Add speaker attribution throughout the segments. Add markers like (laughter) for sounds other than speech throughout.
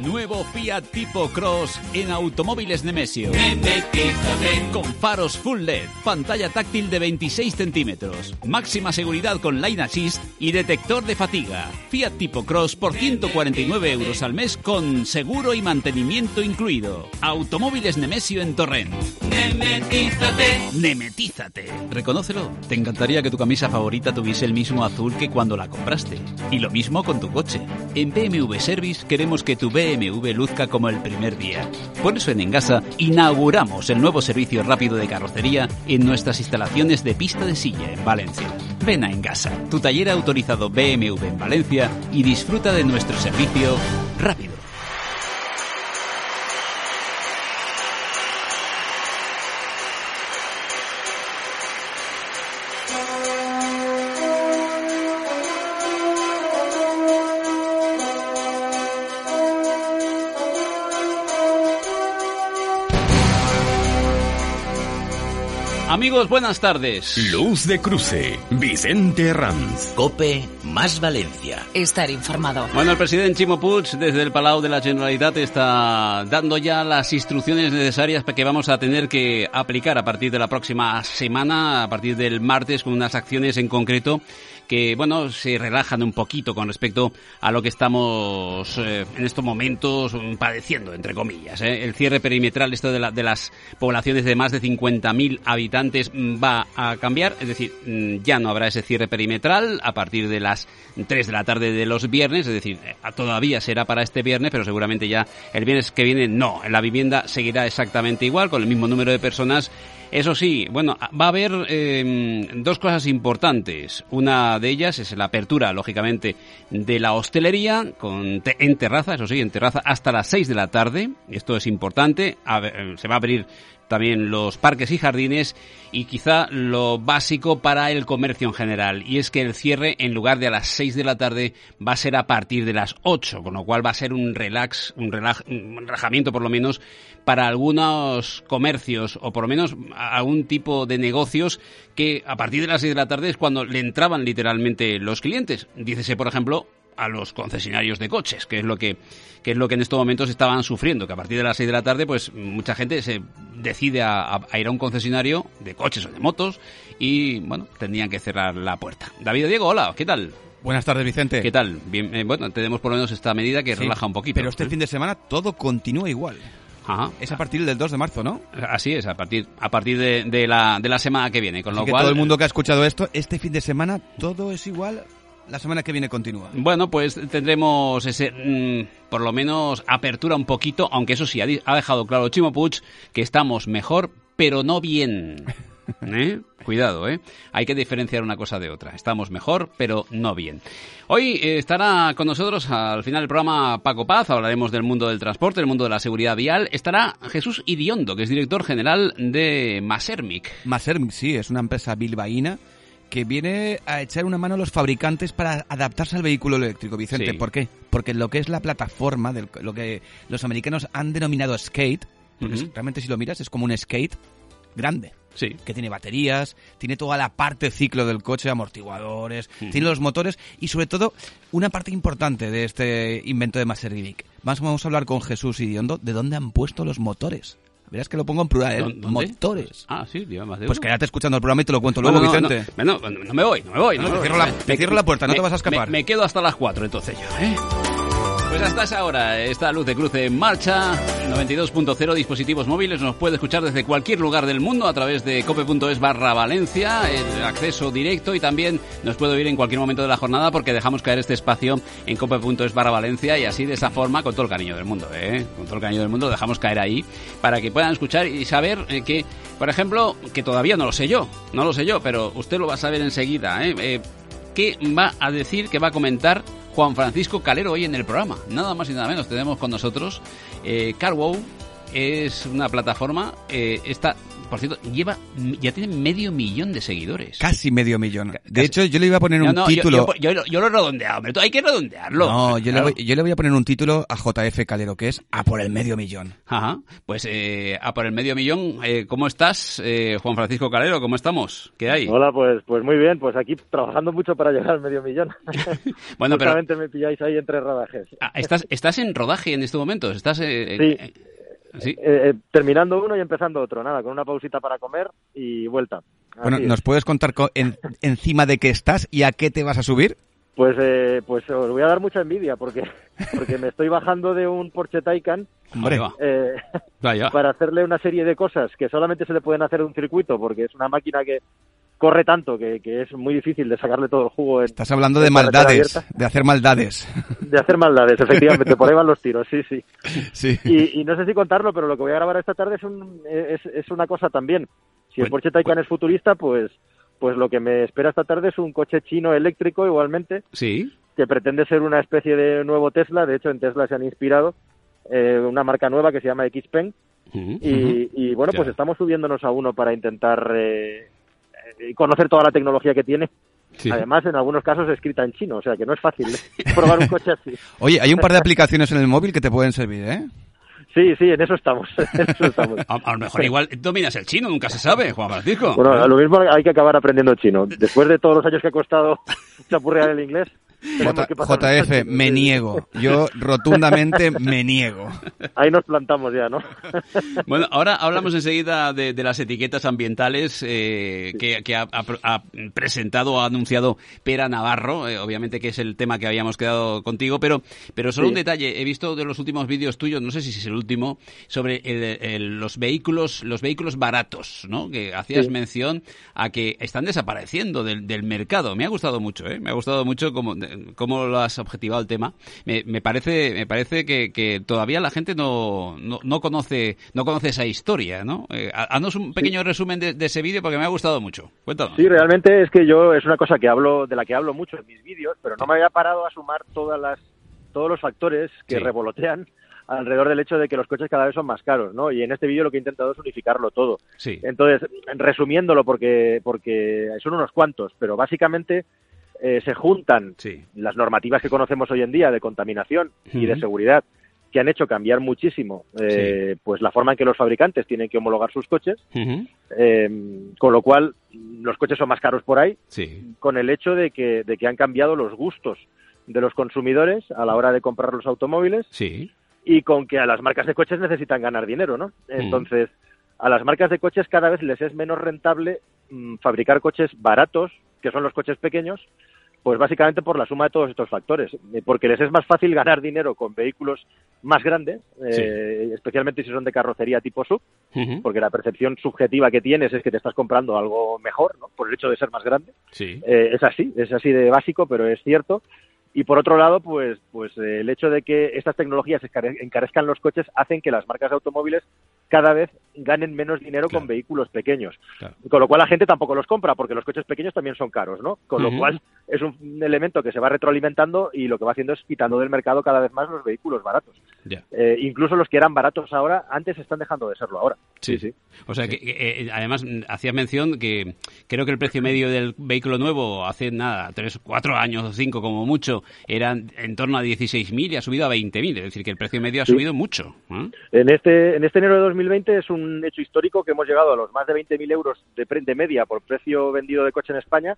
Speaker 1: Nuevo Fiat Tipo Cross en Automóviles Nemesio. Con faros full LED, pantalla táctil de 26 centímetros, máxima seguridad con Line Assist y detector de fatiga. Fiat Tipo Cross por 149 euros al mes con seguro y mantenimiento incluido. Automóviles Nemesio en Torrent. Nemetízate. Nemetízate. Reconócelo. Te encantaría que tu camisa favorita tuviese el mismo azul que cuando la compraste. Y lo mismo con tu coche. En BMW Service queremos que tu BMW luzca como el primer día. Por eso en Engasa inauguramos el nuevo servicio rápido de carrocería en nuestras instalaciones de pista de silla en Valencia. Ven a Engasa, tu taller autorizado BMW en Valencia y disfruta de nuestro servicio rápido. Amigos, buenas tardes.
Speaker 2: Luz de cruce. Vicente Ranz.
Speaker 3: Cope más Valencia.
Speaker 4: Estar informado.
Speaker 1: Bueno, el presidente Chimo Puig desde el Palau de la Generalitat está dando ya las instrucciones necesarias que vamos a tener que aplicar a partir de la próxima semana, a partir del martes, con unas acciones en concreto que, bueno, se relajan un poquito con respecto a lo que estamos eh, en estos momentos padeciendo, entre comillas. ¿eh? El cierre perimetral esto de, la, de las poblaciones de más de 50.000 habitantes mm, va a cambiar, es decir, mm, ya no habrá ese cierre perimetral a partir de las 3 de la tarde de los viernes, es decir, eh, todavía será para este viernes, pero seguramente ya el viernes que viene no, la vivienda seguirá exactamente igual, con el mismo número de personas eso sí, bueno, va a haber eh, dos cosas importantes. Una de ellas es la apertura, lógicamente, de la hostelería con en terraza, eso sí, en terraza hasta las 6 de la tarde. Esto es importante. se va a abrir también los parques y jardines y quizá lo básico para el comercio en general y es que el cierre en lugar de a las 6 de la tarde va a ser a partir de las 8, con lo cual va a ser un relax, un, un relajamiento por lo menos para algunos comercios o por lo menos algún tipo de negocios que a partir de las 6 de la tarde es cuando le entraban literalmente los clientes. Dícese, por ejemplo, a los concesionarios de coches, que es lo que, que es lo que en estos momentos estaban sufriendo, que a partir de las 6 de la tarde, pues mucha gente se decide a, ir a un concesionario de coches o de motos y, bueno, tendrían que cerrar la puerta. David Diego, hola, ¿qué tal?
Speaker 5: Buenas tardes, Vicente.
Speaker 1: ¿Qué tal? Bien, eh, bueno, tenemos por lo menos esta medida que relaja un poquito.
Speaker 5: Pero este fin de semana todo continúa igual.
Speaker 1: Ajá.
Speaker 5: Es a partir del 2 de marzo, ¿no?
Speaker 1: Así es, a partir, a partir de, la, de la semana que viene. Con lo
Speaker 5: que
Speaker 1: cual,
Speaker 5: todo el mundo que ha escuchado esto, este fin de semana todo es igual la semana que viene continúa.
Speaker 1: Bueno, pues tendremos ese, mm, por lo menos, apertura un poquito, aunque eso sí, ha, ha dejado claro Chimo Puig que estamos mejor, pero no bien. (laughs) ¿Eh? Cuidado, ¿eh? Hay que diferenciar una cosa de otra. Estamos mejor, pero no bien. Hoy eh, estará con nosotros al final del programa Paco Paz. Hablaremos del mundo del transporte, del mundo de la seguridad vial. Estará Jesús Idiondo, que es director general de Masermic.
Speaker 5: Masermic, sí, es una empresa bilbaína que viene a echar una mano a los fabricantes para adaptarse al vehículo eléctrico, Vicente. ¿Por qué? Porque lo que es la plataforma, de lo que los americanos han denominado skate, porque realmente si lo miras es como un skate grande.
Speaker 1: Sí.
Speaker 5: Que tiene baterías, tiene toda la parte ciclo del coche, amortiguadores, tiene los motores y sobre todo una parte importante de este invento de Maservic. Vamos a hablar con Jesús Idiondo de dónde han puesto los motores. Verás que lo pongo en plural, ¿eh? Motores.
Speaker 1: Ah, sí, más de
Speaker 5: Pues quédate escuchando el programa y te lo cuento luego, Vicente.
Speaker 1: No, no, no, me voy, no me voy. No,
Speaker 5: te, cierro la, te cierro la puerta, no te vas a escapar.
Speaker 1: Me, quedo hasta las 4 entonces yo, ¿eh? Pues hasta esa hora, esta luz de cruce en marcha, 92.0 dispositivos móviles, nos puede escuchar desde cualquier lugar del mundo a través de cope.es barra Valencia, el acceso directo y también nos puede oír en cualquier momento de la jornada porque dejamos caer este espacio en cope.es barra Valencia y así de esa forma, con todo el cariño del mundo, ¿eh? con todo el cariño del mundo, lo dejamos caer ahí para que puedan escuchar y saber eh, que, por ejemplo, que todavía no lo sé yo, no lo sé yo, pero usted lo va a saber enseguida, ¿eh? eh ¿Qué va a decir, qué va a comenar Juan Francisco Calero hoy en el programa. Nada más y nada menos. Tenemos con nosotros eh, CarWow. Es una plataforma, eh, está por cierto, lleva ya tiene medio millón de seguidores.
Speaker 5: Casi medio millón. De hecho, yo le iba a poner un título.
Speaker 1: Yo, lo he redondeado, pero hay que redondearlo.
Speaker 5: No, yo, le voy, yo, le voy, a poner un título a JF Calero, que es A por el medio millón.
Speaker 1: Ajá. Pues eh, A por el medio millón. Eh, ¿Cómo estás, eh, Juan Francisco Calero? ¿Cómo estamos? ¿Qué hay?
Speaker 4: Hola, pues, pues muy bien. Pues aquí trabajando mucho para llegar al medio millón. (laughs) bueno, pero. me pilláis ahí entre rodajes.
Speaker 1: Ah, ¿Estás, ¿Estás en rodaje en este momento? ¿Estás,
Speaker 4: eh, sí. Eh, eh, terminando uno y empezando otro, nada, con una pausita para comer y vuelta.
Speaker 5: bueno, ¿nos puedes contar encima de qué estás y a qué te vas a subir?
Speaker 4: Pues, eh, pues os voy a dar mucha envidia porque, (laughs) porque me estoy bajando de un Porsche Taycan eh, (laughs) para hacerle una serie de cosas que solamente se le pueden hacer de un circuito porque es una máquina que corre tanto que, es muy difícil de sacarle todo el jugo.
Speaker 5: Estás hablando de maldades, de hacer maldades.
Speaker 4: De hacer maldades, efectivamente, por ahí van los tiros, sí, sí. (laughs) sí. Y, no sé si contarlo, pero lo que voy a grabar esta tarde es, un, es, es una cosa también. Si el Porsche Taycan es futurista, pues, pues lo que me espera esta tarde es un coche chino eléctrico igualmente.
Speaker 1: Sí.
Speaker 4: Que pretende ser una especie de nuevo Tesla. De hecho, en Tesla se han inspirado eh, una marca nueva que se llama Xpeng. y, bueno, pues estamos subiéndonos a uno para intentar eh, y conocer toda la tecnología que tiene. Además, en algunos casos escrita en chino, o sea que no es fácil (laughs) probar un coche así.
Speaker 5: Oye, hay un par de aplicaciones en el móvil que te pueden servir, ¿eh?
Speaker 4: Sí, sí, en eso estamos. (laughs)
Speaker 1: A, lo mejor igual dominas el chino, nunca se sabe, Juan Francisco.
Speaker 4: Bueno, lo mismo hay que acabar aprendiendo chino. Después de todos los años que ha costado (laughs) chapurrear el inglés,
Speaker 5: JF, me niego. Yo rotundamente (laughs) me niego.
Speaker 4: Ahí nos plantamos ya, ¿no? (laughs)
Speaker 1: Bueno, ahora hablamos enseguida de, las etiquetas ambientales eh, que, ha, presentado o ha anunciado Pera Navarro, eh, obviamente que es el tema que habíamos quedado contigo, pero, pero solo un detalle. He visto de los últimos vídeos tuyos, no sé si es el último, sobre los vehículos los vehículos baratos, ¿no? Que hacías mención a que están desapareciendo del, del mercado. Me ha gustado mucho, ¿eh? Me ha gustado mucho como cómo lo has objetivado el tema. Me, me parece, me parece que, que, todavía la gente no, no, conoce, no conoce esa historia, ¿no? Eh, haznos un pequeño resumen de, ese vídeo porque me ha gustado mucho. Cuéntanos.
Speaker 4: Sí, realmente es que yo es una cosa que hablo, de la que hablo mucho en mis vídeos, pero no me había parado a sumar todas las, todos los factores que revolotean alrededor del hecho de que los coches cada vez son más caros, ¿no? Y en este vídeo lo que he intentado es unificarlo todo.
Speaker 1: Sí.
Speaker 4: Entonces, resumiéndolo, porque, porque son unos cuantos, pero básicamente eh, se juntan las normativas que conocemos hoy en día de contaminación y de seguridad que han hecho cambiar muchísimo eh, pues la forma en que los fabricantes tienen que homologar sus coches, em, con lo cual los coches son más caros por ahí, con el hecho de que, de que han cambiado los gustos de los consumidores a la hora de comprar los automóviles y con que a las marcas de coches necesitan ganar dinero, ¿no? Entonces, a las marcas de coches cada vez les es menos rentable mm, fabricar coches baratos, que son los coches pequeños, pues básicamente por la suma de todos estos factores, eh, porque les es más fácil ganar dinero con vehículos más grandes, eh, especialmente si son de carrocería tipo sub, porque la percepción subjetiva que tienes es que te estás comprando algo mejor, ¿no? Por el hecho de ser más grande. Eh, es así, es así de básico, pero es cierto. Y por otro lado, pues, pues el hecho de que estas tecnologías encarezcan los coches hacen que las marcas de automóviles cada vez ganen menos dinero con vehículos pequeños. Con lo cual la gente tampoco los compra, porque los coches pequeños también son caros, ¿no? Con lo cual es un elemento que se va retroalimentando y lo que va haciendo es quitando del mercado cada vez más los vehículos baratos. Eh, incluso los que eran baratos ahora, antes están dejando de serlo ahora.
Speaker 1: Sí, sí. O sea, que, eh, además hacías mención que creo que el precio medio del vehículo nuevo hace nada, tres, cuatro años o cinco como mucho, eran en torno a 16.000 y ha subido a 20.000. Es decir, que el precio medio ha subido mucho.
Speaker 4: En, este, en este enero de 2000 2020 es un hecho histórico que hemos llegado a los más de 20.000 euros de, de, media por precio vendido de coche en España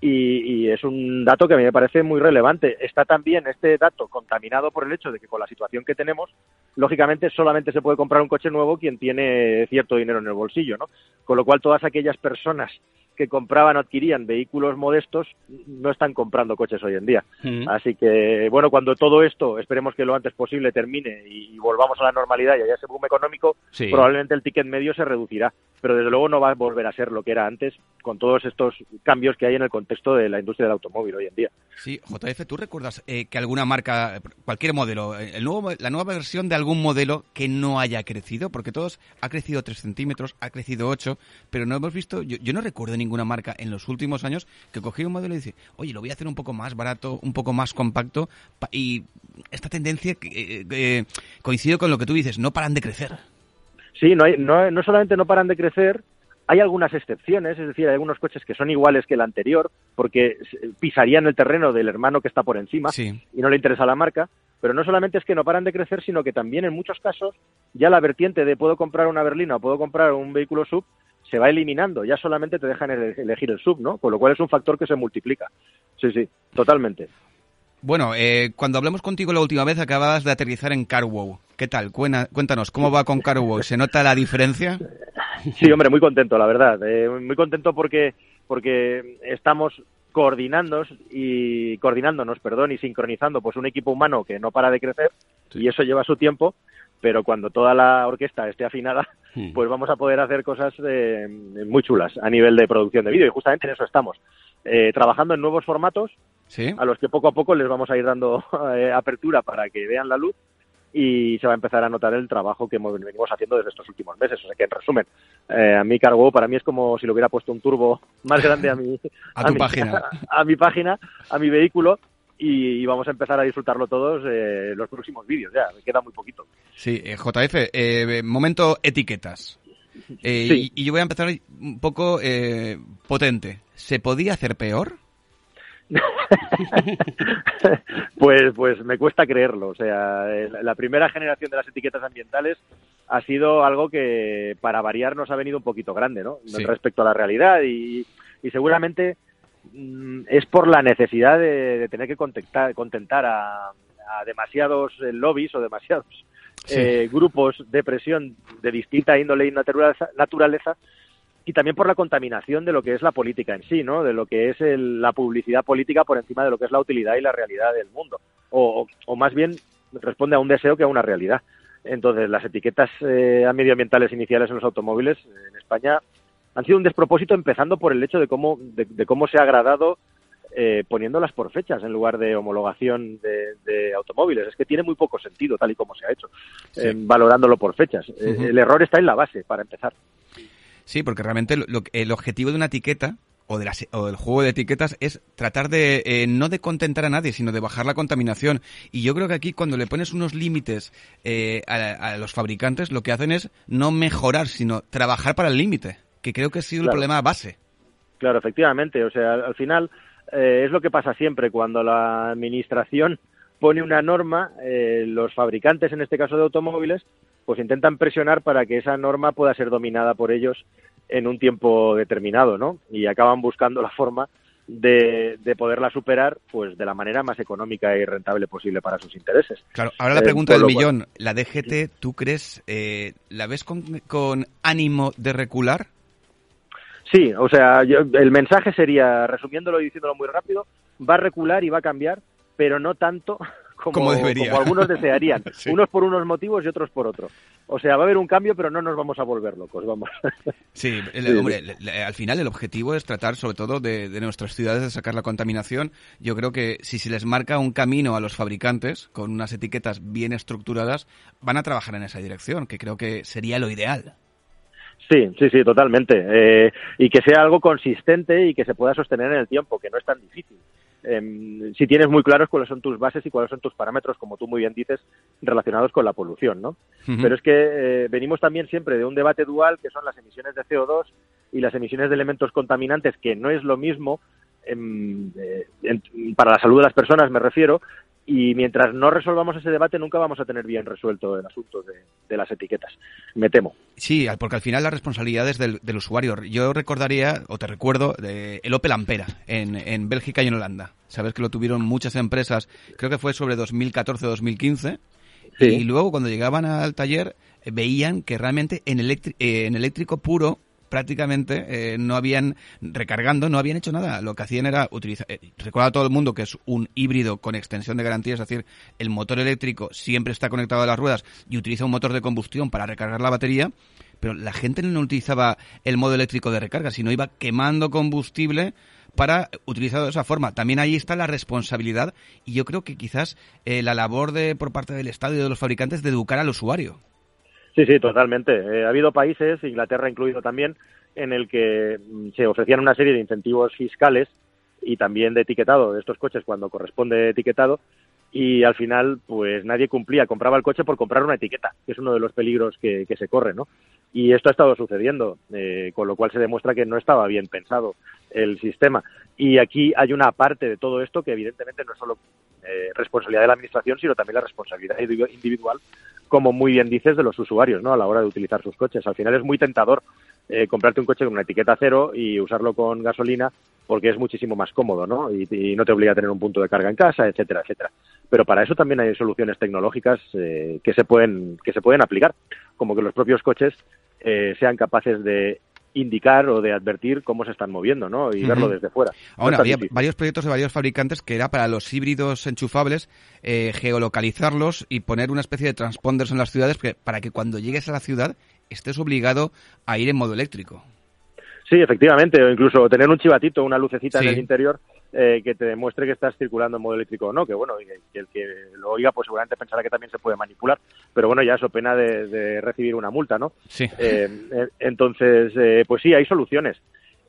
Speaker 4: y, es un dato que a mí me parece muy relevante. Está también este dato contaminado por el hecho de que con la situación que tenemos, lógicamente solamente se puede comprar un coche nuevo quien tiene cierto dinero en el bolsillo, ¿no? Con lo cual todas aquellas personas que compraban o adquirían vehículos modestos no están comprando coches hoy en día. Así que, bueno, cuando todo esto, esperemos que lo antes posible termine y, volvamos a la normalidad y haya ese boom económico, probablemente el ticket medio se reducirá. Pero desde luego no va a volver a ser lo que era antes con todos estos cambios que hay en el contexto de la industria del automóvil hoy en día.
Speaker 5: Sí, JF, ¿tú recuerdas eh, que alguna marca, cualquier modelo, eh, el nuevo, la nueva versión de algún modelo que no haya crecido? Porque todos ha crecido 3 centímetros, ha crecido 8, pero no hemos visto, yo, no recuerdo ninguna marca en los últimos años que cogiera un modelo y dice, oye, lo voy a hacer un poco más barato, un poco más compacto, y esta tendencia eh, coincide con lo que tú dices, no paran de crecer.
Speaker 4: Sí, no, hay, no, no solamente no paran de crecer, hay algunas excepciones, es decir, hay algunos coches que son iguales que el anterior, porque pisarían el terreno del hermano que está por encima y no le interesa la marca, pero no solamente es que no paran de crecer, sino que también en muchos casos ya la vertiente de puedo comprar una berlina o puedo comprar un vehículo sub se va eliminando, ya solamente te dejan elegir el sub, ¿no? Con lo cual es un factor que se multiplica. Sí, sí, totalmente.
Speaker 5: Bueno, eh, cuando hablamos contigo la última vez acababas de aterrizar en CarWow. ¿Qué tal? Cuéntanos, ¿cómo va con CarWow? ¿Se nota la diferencia? (laughs)
Speaker 4: Sí, hombre, muy contento, la verdad. Eh, muy contento porque, porque estamos coordinándonos y coordinándonos, perdón, y sincronizando pues un equipo humano que no para de crecer y eso lleva su tiempo, pero cuando toda la orquesta esté afinada, hmm. pues vamos a poder hacer cosas eh, muy chulas a nivel de producción de vídeo y justamente en eso estamos. Eh, trabajando en nuevos formatos a los que poco a poco les vamos a ir dando (laughs) eh, apertura para que vean la luz y se va a empezar a notar el trabajo que venimos haciendo desde estos últimos meses. O sea que, en resumen, eh, a mi cargo para mí es como si le hubiera puesto un turbo (laughs) más grande a mi, (laughs)
Speaker 5: a, mi, página.
Speaker 4: A, mi página, a mi vehículo. Y, vamos a empezar a disfrutarlo todos eh, los próximos vídeos, ya, me queda muy poquito.
Speaker 5: Sí, eh, JF, eh, momento etiquetas. y, y, yo voy a empezar un poco potente. ¿Se podía hacer peor? (laughs)
Speaker 4: pues, pues me cuesta creerlo. O sea, la primera generación de las etiquetas ambientales ha sido algo que, para variar, nos ha venido un poquito grande, ¿no? Respecto a la realidad y, seguramente mm, es por la necesidad de, tener que contentar, contentar a, demasiados eh, lobbies o demasiados eh, grupos de presión de distinta índole y naturaleza y también por la contaminación de lo que es la política en sí, ¿no? De lo que es la publicidad política por encima de lo que es la utilidad y la realidad del mundo. O, más bien responde a un deseo que a una realidad. Entonces, las etiquetas eh, medioambientales iniciales en los automóviles en España han sido un despropósito, empezando por el hecho de cómo, de, cómo se ha agradado eh, poniéndolas por fechas en lugar de homologación de, automóviles. Es que tiene muy poco sentido, tal y como se ha hecho, eh, valorándolo por fechas. Eh, el error está en la base, para empezar.
Speaker 5: Sí, porque realmente el objetivo de una etiqueta o, de o, del juego de etiquetas es tratar de eh, no de contentar a nadie, sino de bajar la contaminación. Y yo creo que aquí cuando le pones unos límites eh, a, los fabricantes, lo que hacen es no mejorar, sino trabajar para el límite, que creo que ha sido el problema base.
Speaker 4: Claro, efectivamente. O sea, al final eh, es lo que pasa siempre cuando la administración pone una norma, los fabricantes, en este caso de automóviles, pues intentan presionar para que esa norma pueda ser dominada por ellos en un tiempo determinado, ¿no? Y acaban buscando la forma de, poderla superar pues de la manera más económica y rentable posible para sus intereses.
Speaker 5: Claro, ahora la eh, pregunta del millón, ¿la DGT tú crees, eh, la ves con, ánimo de recular?
Speaker 4: Sí, o sea, el mensaje sería, resumiéndolo y diciéndolo muy rápido, va a recular y va a cambiar, pero no tanto (laughs) como, algunos desearían, (laughs) unos por unos motivos y otros por otros. O sea, va a haber un cambio, pero no nos vamos a volver locos, vamos. (laughs)
Speaker 5: Sí, hombre, al final el objetivo es tratar sobre todo de, nuestras ciudades de sacar la contaminación. Yo creo que si se les marca un camino a los fabricantes con unas etiquetas bien estructuradas, van a trabajar en esa dirección, que creo que sería lo ideal.
Speaker 4: Sí, sí, sí, totalmente. Eh, y que sea algo consistente y que se pueda sostener en el tiempo, que no es tan difícil. Em, si tienes muy claros cuáles son tus bases y cuáles son tus parámetros, como tú muy bien dices, relacionados con la polución, ¿no? Pero es que eh, venimos también siempre de un debate dual que son las emisiones de CO2 y las emisiones de elementos contaminantes, que no es lo mismo em, eh, para la salud de las personas, me refiero, y mientras no resolvamos ese debate nunca vamos a tener bien resuelto el asunto de, las etiquetas, me temo.
Speaker 5: Sí, porque al final la responsabilidad es del, usuario. Yo recordaría, o te recuerdo, de el Opel Ampera en, en Bélgica y en Holanda. Sabes que lo tuvieron muchas empresas, creo que fue sobre 2014-2015. Y luego cuando llegaban al taller eh, veían que realmente en, eh, en eléctrico puro prácticamente eh, no habían, recargando, no habían hecho nada. Lo que hacían era utilizar, eh, recordar a todo el mundo que es un híbrido con extensión de garantía, es decir, el motor eléctrico siempre está conectado a las ruedas y utiliza un motor de combustión para recargar la batería, pero la gente no utilizaba el modo eléctrico de recarga, sino iba quemando combustible para utilizarlo de esa forma. También ahí está la responsabilidad y yo creo que quizás eh, la labor de por parte del Estado y de los fabricantes de educar al usuario.
Speaker 4: Sí, sí, totalmente. Eh, ha habido países, Inglaterra incluido también, en el que mm, se ofrecían una serie de incentivos fiscales y también de etiquetado de estos coches cuando corresponde etiquetado y al final pues nadie cumplía, compraba el coche por comprar una etiqueta, que es uno de los peligros que, se corre, ¿no? Y esto ha estado sucediendo, eh, con lo cual se demuestra que no estaba bien pensado el sistema. Y aquí hay una parte de todo esto que evidentemente no es solo eh, responsabilidad de la administración, sino también la responsabilidad individual, como muy bien dices, de los usuarios, ¿no? A la hora de utilizar sus coches. Al final es muy tentador eh, comprarte un coche con una etiqueta cero y usarlo con gasolina porque es muchísimo más cómodo, ¿no? Y, no te obliga a tener un punto de carga en casa, etcétera, etcétera. Pero para eso también hay soluciones tecnológicas eh, que se pueden que se pueden aplicar, como que los propios coches eh, sean capaces de indicar o de advertir cómo se están moviendo, ¿no? Y verlo desde fuera.
Speaker 5: Ahora, había varios proyectos de varios fabricantes que era para los híbridos enchufables eh, geolocalizarlos y poner una especie de transponders en las ciudades para que cuando llegues a la ciudad estés obligado a ir en modo eléctrico.
Speaker 4: Sí, efectivamente, o incluso tener un chivatito, una lucecita en el interior eh, que te demuestre que estás circulando en modo eléctrico o no, que bueno, el que lo oiga pues seguramente pensará que también se puede manipular, pero bueno, ya eso pena de, recibir una multa, ¿no?
Speaker 5: Sí.
Speaker 4: Eh, eh, entonces, pues sí, hay soluciones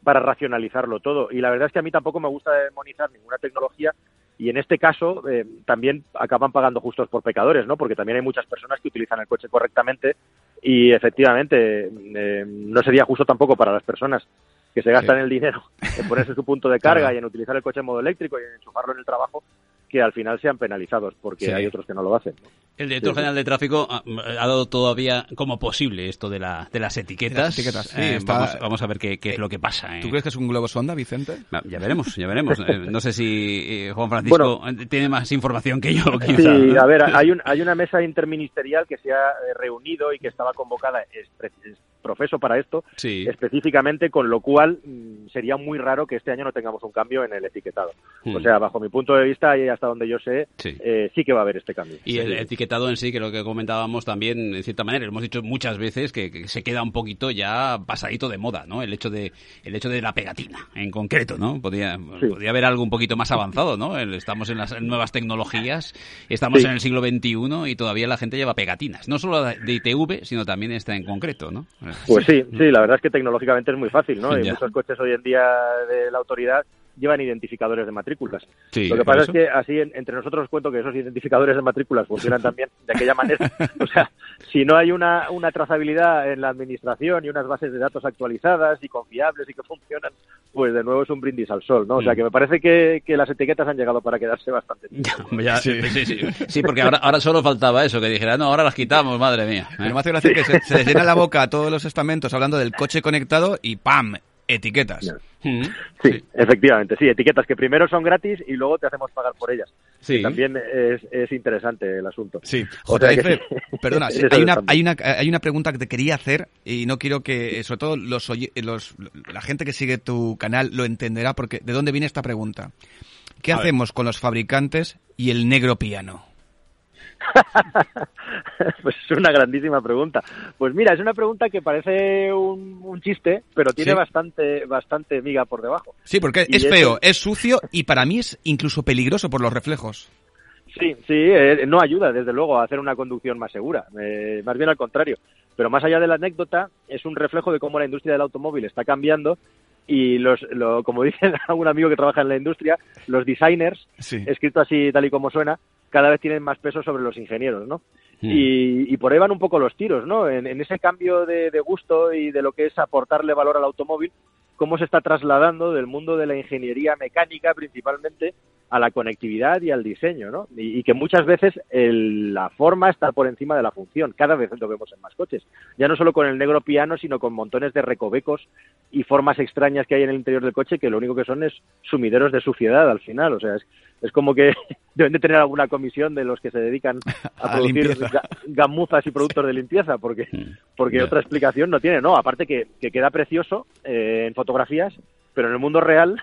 Speaker 4: para racionalizarlo todo y la verdad es que a mí tampoco me gusta demonizar ninguna tecnología y en este caso también acaban pagando justos por pecadores, ¿no? Porque también hay muchas personas que utilizan el coche correctamente y efectivamente eh, no sería justo tampoco para las personas que se gastan el dinero en ponerse su punto de carga (laughs) y en utilizar el coche en modo eléctrico y en enchufarlo en el trabajo que al final sean penalizados porque hay otros que no lo hacen.
Speaker 1: El director general de tráfico ha, dado todavía como posible esto de, la, de las etiquetas.
Speaker 5: Eh,
Speaker 1: vamos, a ver qué, es lo que pasa.
Speaker 5: ¿Tú crees que es un globo sonda, Vicente?
Speaker 1: Ya veremos, ya veremos. (laughs) Eh, no sé si Juan Francisco tiene más información que yo.
Speaker 4: Sí, a ver, hay, un, hay una mesa interministerial que se ha reunido y que estaba convocada es, profeso para esto, específicamente, con lo cual mm, sería muy raro que este año no tengamos un cambio en el etiquetado. O hmm. sea, bajo mi punto de vista y hasta donde yo sé, eh, sí, que va a haber este cambio.
Speaker 1: Y el etiquetado en sí, que lo que comentábamos también, en cierta manera, hemos dicho muchas veces que, se queda un poquito ya pasadito de moda, ¿no? El hecho de el hecho de la pegatina, en concreto, ¿no? Podría, podría haber algo un poquito más avanzado, ¿no? Estamos en las nuevas tecnologías, estamos en el siglo XXI y todavía la gente lleva pegatinas, no solo de ITV, sino también esta en concreto, ¿no?
Speaker 4: Pues sí, sí, la verdad es que tecnológicamente es muy fácil, ¿no? Hay muchos coches hoy en día de la autoridad llevan identificadores de matrículas. Lo que pasa es que así entre nosotros os cuento que esos identificadores de matrículas funcionan (laughs) también de aquella manera. O sea, si no hay una, una trazabilidad en la administración y unas bases de datos actualizadas y confiables y que funcionan, pues de nuevo es un brindis al sol, ¿no? O sea, mm. que me parece que, que las etiquetas han llegado para quedarse bastante.
Speaker 1: Ya, sí. Sí, sí, sí, porque ahora, ahora solo faltaba eso, que dijera, no, ahora las quitamos, madre mía.
Speaker 5: ¿eh? Me hace gracia que se, se les llena la boca a todos los estamentos hablando del coche conectado y ¡pam! Etiquetas.
Speaker 4: Sí, efectivamente, sí, etiquetas que primero son gratis y luego te hacemos pagar por ellas. Sí. También es, interesante el asunto.
Speaker 5: Sí, JF, (laughs) perdona, hay, una, hay, una, hay una pregunta que te quería hacer y no quiero que, sobre todo los, los, la gente que sigue tu canal lo entenderá porque ¿de dónde viene esta pregunta? ¿Qué hacemos con los fabricantes y el negro piano? (laughs)
Speaker 4: pues es una grandísima pregunta. Pues mira, es una pregunta que parece un, chiste, pero tiene bastante, bastante miga por debajo.
Speaker 5: Sí, porque es feo, es sucio y para mí es incluso peligroso por los reflejos.
Speaker 4: Sí, sí, eh, no ayuda, desde luego, a hacer una conducción más segura. Eh, más bien al contrario. Pero más allá de la anécdota, es un reflejo de cómo la industria del automóvil está cambiando y los, como (laughs) dice algún amigo que trabaja en la industria, los designers, escrito así tal y como suena, cada vez tienen más peso sobre los ingenieros, ¿no? Hmm. Y, por ahí van un poco los tiros, ¿no? En, ese cambio de, gusto y de lo que es aportarle valor al automóvil, cómo se está trasladando del mundo de la ingeniería mecánica principalmente a la conectividad y al diseño, ¿no? Y, que muchas veces la forma está por encima de la función. Cada vez lo vemos en más coches. Ya no solo con el negro piano, sino con montones de recovecos y formas extrañas que hay en el interior del coche que lo único que son es sumideros de suciedad al final. O sea, es, es como que (laughs) deben de tener alguna comisión de los que se dedican (laughs) a, producir gamuzas y productos de limpieza, porque, mm, porque otra explicación no tiene. No, aparte que, que queda precioso eh, en fotografías, pero en el mundo real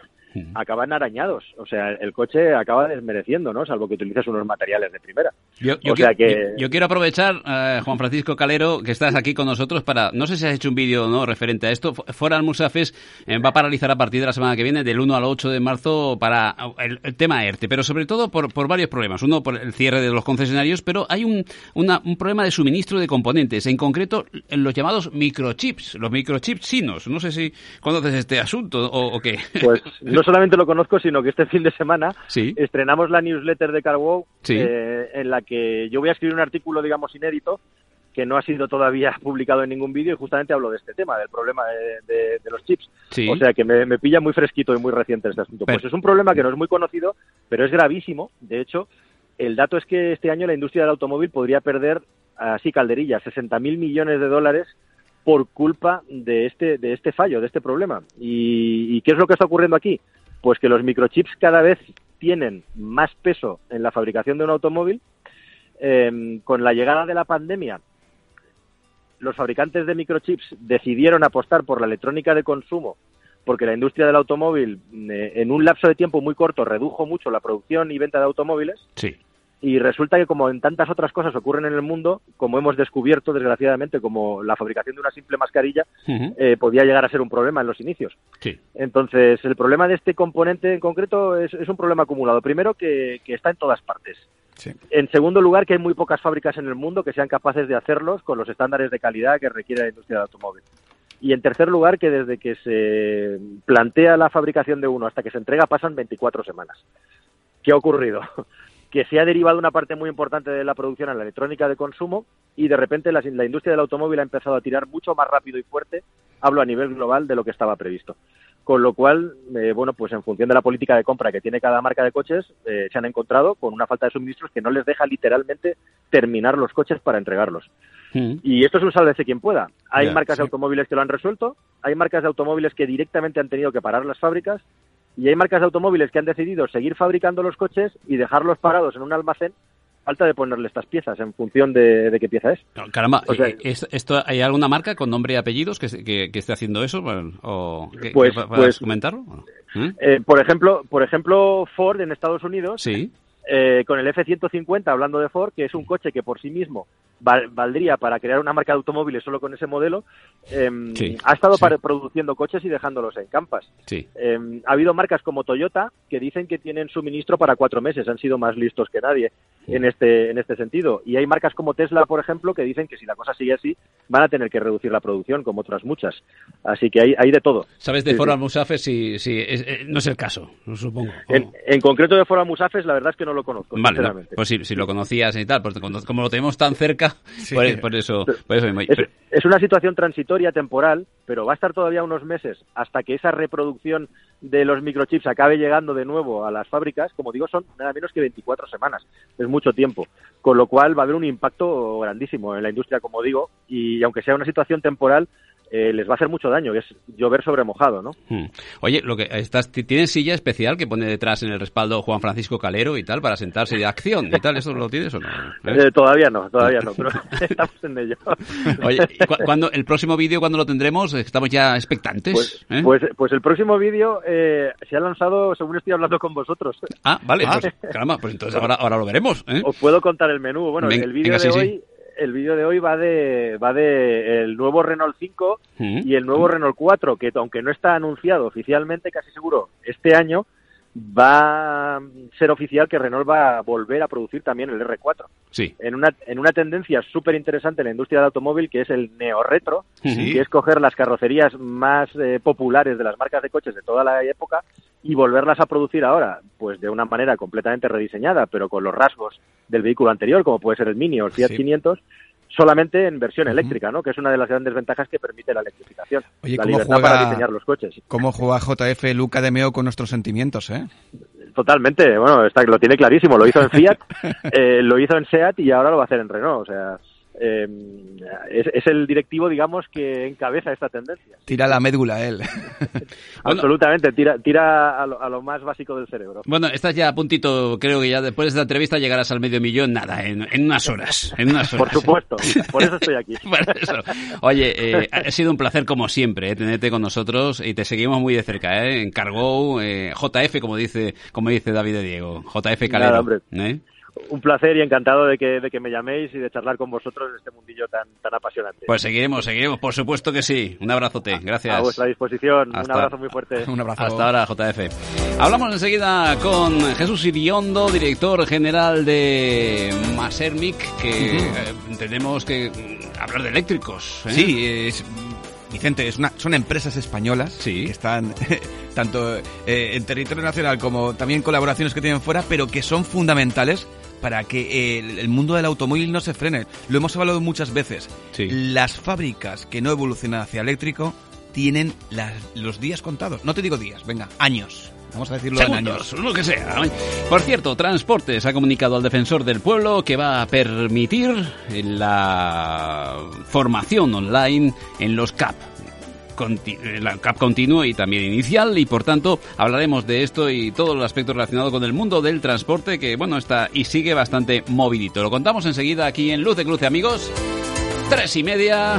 Speaker 4: acaban arañados. O sea, el coche acaba desmereciendo, ¿no? Salvo que utilices unos materiales de primera.
Speaker 1: Yo, o sea que... yo, quiero aprovechar, eh, Juan Francisco Calero, que estás aquí con nosotros para, no sé si has hecho un vídeo no referente a esto, Foral Musafes eh, va a paralizar a partir de la semana que viene, del 1 al 8 de marzo, para el, tema ERTE, pero sobre todo por, por, varios problemas. Uno, por el cierre de los concesionarios, pero hay un, un problema de suministro de componentes, en concreto en los llamados microchips, los microchips chinos. No sé si conoces este asunto o, o qué.
Speaker 4: Pues (laughs) no solamente lo conozco, sino que este (laughs) fin de semana estrenamos la newsletter de CarWow eh, en la que yo voy a escribir un artículo, digamos, inédito que no ha sido todavía (laughs) publicado en ningún vídeo y justamente hablo de este tema, del problema de, los chips. O sea que me, pilla muy fresquito y muy reciente este asunto. Pues es un problema que no es muy conocido, pero es gravísimo. De hecho, el dato es que este año la industria del automóvil podría perder, así calderilla, 60.000 millones de dólares por culpa de este, de este fallo, de este problema. ¿Y qué es lo que está ocurriendo aquí? Pues que los microchips cada vez tienen más peso en la fabricación de un automóvil. Em, con la llegada de la pandemia, los fabricantes de microchips decidieron apostar por la electrónica de consumo porque la industria del automóvil eh, en un lapso de tiempo muy corto redujo mucho la producción y venta de automóviles.
Speaker 1: Sí.
Speaker 4: Y resulta que como en tantas otras cosas ocurren en el mundo, como hemos descubierto desgraciadamente, como la fabricación de una simple mascarilla, eh, podía llegar a ser un problema en los inicios. Entonces, el problema de este componente en concreto es, un problema acumulado. Primero, que, está en todas partes. En segundo lugar, que hay muy pocas fábricas en el mundo que sean capaces de hacerlos con los estándares de calidad que requiere la industria del automóvil. Y en tercer lugar, que desde que se plantea la fabricación de uno hasta que se entrega pasan 24 semanas. ¿Qué ha ocurrido? Que se ha derivado una parte muy importante de la producción a la electrónica de consumo y de repente la, industria del automóvil ha empezado a tirar mucho más rápido y fuerte, hablo a nivel global, de lo que estaba previsto. Con lo cual, eh, bueno, pues en función de la política de compra que tiene cada marca de coches, eh, se han encontrado con una falta de suministros que no les deja literalmente terminar los coches para entregarlos. Mm. Y esto es un sálvese quien pueda. Hay marcas de automóviles que lo han resuelto, hay marcas de automóviles que directamente han tenido que parar las fábricas y hay marcas de automóviles que han decidido seguir fabricando los coches y dejarlos parados en un almacén falta de ponerle estas piezas en función de, qué pieza es.
Speaker 1: caramba, eh, esto, ¿hay alguna marca con nombre y apellidos que, esté haciendo eso? ¿O
Speaker 4: pues, pues,
Speaker 1: comentarlo?
Speaker 4: ¿Mm? Eh, por ejemplo, por ejemplo, Ford en Estados Unidos
Speaker 1: ¿Sí?
Speaker 4: Eh, con el F-150, hablando de Ford, que es un coche que por sí mismo valdría para crear una marca de automóviles solo con ese modelo, em, ha estado produciendo coches y dejándolos en campas. Em, ha habido marcas como Toyota que dicen que tienen suministro para cuatro meses, han sido más listos que nadie en este, en este sentido. Y hay marcas como Tesla, por ejemplo, que dicen que si la cosa sigue así, van a tener que reducir la producción, como otras muchas. Así que hay, hay de todo.
Speaker 1: ¿Sabes de Ford Musafes si, si eh, no es el caso, supongo?
Speaker 4: En, en, concreto de Ford Musafes, la verdad es que no lo conozco.
Speaker 1: Vale, pues si, si, lo conocías y tal, pues como lo tenemos tan cerca, por, eso,
Speaker 4: es, una situación transitoria, temporal, pero va a estar todavía unos meses hasta que esa reproducción de los microchips acabe llegando de nuevo a las fábricas. Como digo, son nada menos que 24 semanas. Es mucho tiempo. Con lo cual va a haber un impacto grandísimo en la industria, como digo, y aunque sea una situación temporal, eh, les va a hacer mucho daño, que es llover sobre mojado, ¿no?
Speaker 1: Hmm. Oye, lo que estás, ¿tienes silla especial que pone detrás en el respaldo Juan Francisco Calero y tal para sentarse de acción y tal? ¿Eso lo tienes o no? (laughs)
Speaker 4: Eh, todavía no, todavía no, pero (laughs) estamos en ello. (laughs)
Speaker 1: Oye, cuando, el próximo vídeo cuándo lo tendremos? Estamos ya expectantes.
Speaker 4: Pues, ¿eh? pues, pues, el próximo vídeo se ha lanzado según estoy hablando con vosotros.
Speaker 1: Ah, vale, pues, caramba, pues entonces ahora, ahora lo veremos.
Speaker 4: Os puedo contar el menú. Bueno, el vídeo de hoy el vídeo de hoy va de va de el nuevo Renault 5 mm. y el nuevo Renault 4, que aunque no está anunciado oficialmente, casi seguro este año va a ser oficial que Renault va a volver a producir también el R4.
Speaker 1: Sí.
Speaker 4: En una, en una tendencia súper interesante en la industria del automóvil, que es el neo-retro, que es coger las carrocerías más eh, populares de las marcas de coches de toda la época y volverlas a producir ahora, pues de una manera completamente rediseñada, pero con los rasgos del vehículo anterior, como puede ser el Mini o el Fiat 500, solamente en versión eléctrica, ¿no? Que es una de las grandes ventajas que permite la electrificación.
Speaker 5: Oye,
Speaker 4: la
Speaker 5: ¿cómo
Speaker 4: libertad
Speaker 5: juega,
Speaker 4: para diseñar los coches.
Speaker 5: ¿Cómo juega JF Luca de Meo con nuestros sentimientos, eh?
Speaker 4: Totalmente, bueno, está, lo tiene clarísimo, lo hizo en Fiat, (laughs) eh, lo hizo en SEAT y ahora lo va a hacer en Renault, o sea, eh, es, el directivo, digamos, que encabeza esta tendencia.
Speaker 5: Tira la médula él. (laughs)
Speaker 4: Absolutamente, tira, tira a, lo, más básico del cerebro.
Speaker 1: Bueno, estás ya a puntito, creo que ya después de esta entrevista llegarás al medio millón, nada, en, unas horas. En unas
Speaker 4: Por supuesto, por eso estoy aquí. (laughs)
Speaker 1: Oye, eh, ha sido un placer como siempre eh, tenerte con nosotros y te seguimos muy de cerca, ¿eh? En Cargo, eh, JF, como dice, como dice David de Diego, JF Calero. ¿eh?
Speaker 4: Un placer y encantado de que, de que me llaméis y de charlar con vosotros en este mundillo tan, tan apasionante.
Speaker 1: Pues seguiremos, seguiremos, por supuesto que sí. Un abrazote, gracias.
Speaker 4: A vuestra disposición, un abrazo muy fuerte.
Speaker 1: Un abrazo. Hasta ahora, JF. Hablamos enseguida con Jesús Iriondo, director general de Masermic, que eh, tenemos que hablar de eléctricos.
Speaker 5: ¿eh? Sí, es Vicente, es una, son empresas españolas
Speaker 1: que
Speaker 5: están (laughs) tanto eh, en territorio nacional como también colaboraciones que tienen fuera, pero que son fundamentales para que el, mundo del automóvil no se frene. Lo hemos hablado muchas veces. Las fábricas que no evolucionan hacia eléctrico tienen los días contados. No te digo días, venga, años. Vamos a decirlo en años.
Speaker 1: lo que sea. Por cierto, Transportes ha comunicado al defensor del pueblo que va a permitir la formación online en los CAP la CAP continuo y también inicial y por tanto hablaremos de esto y todo el aspecto relacionado con el mundo del transporte que bueno está y sigue bastante movidito. Lo contamos enseguida aquí en Luz de Cruce amigos. Tres y media.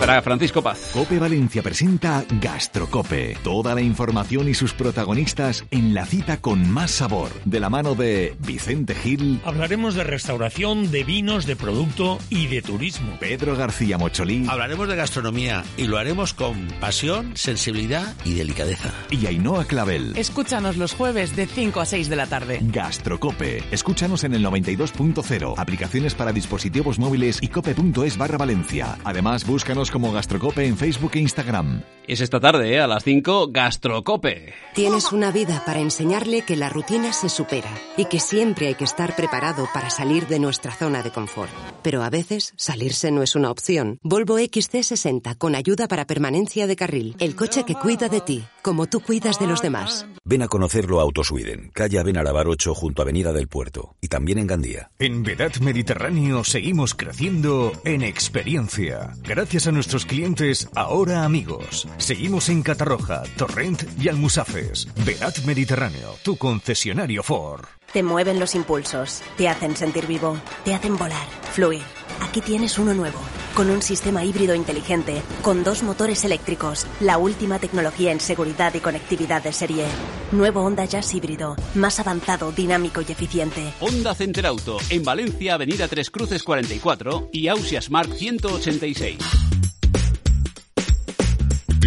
Speaker 1: Para Francisco Paz.
Speaker 6: Cope Valencia presenta Gastrocope. Toda la información y sus protagonistas en la cita con más sabor. De la mano de Vicente Gil.
Speaker 7: Hablaremos de restauración, de vinos, de producto y de turismo.
Speaker 6: Pedro García Mocholí.
Speaker 8: Hablaremos de gastronomía y lo haremos con pasión, sensibilidad y delicadeza.
Speaker 6: Y Ainhoa Clavel.
Speaker 9: Escúchanos los jueves de 5 a 6 de la tarde.
Speaker 6: Gastrocope. Escúchanos en el 92.0. Aplicaciones para dispositivos móviles y cope.es barra Valencia. Además, búscanos como Gastrocope en Facebook e Instagram.
Speaker 1: Es esta tarde, ¿eh? a las 5, Gastrocope.
Speaker 10: Tienes una vida para enseñarle que la rutina se supera y que siempre hay que estar preparado para salir de nuestra zona de confort. Pero a veces salirse no es una opción. Volvo XC60 con ayuda para permanencia de carril. El coche que cuida de ti, como tú cuidas de los demás.
Speaker 11: Ven a conocerlo a Autosweden, calle Benarabar 8 junto a Avenida del Puerto y también en Gandía.
Speaker 6: En Vedat Mediterráneo seguimos creciendo en experiencia. Gracias a nuestros clientes, ahora amigos. Seguimos en Catarroja, Torrent y Almusafes. Vedat Mediterráneo, tu concesionario Ford.
Speaker 12: Te mueven los impulsos, te hacen sentir vivo, te hacen volar, fluir. Aquí tienes uno nuevo, con un sistema híbrido inteligente, con dos motores eléctricos, la última tecnología en seguridad y conectividad de serie. Nuevo Honda Jazz híbrido, más avanzado, dinámico y eficiente.
Speaker 1: Honda Center Auto, en Valencia, Avenida Tres Cruces 44 y Ausia Smart 186.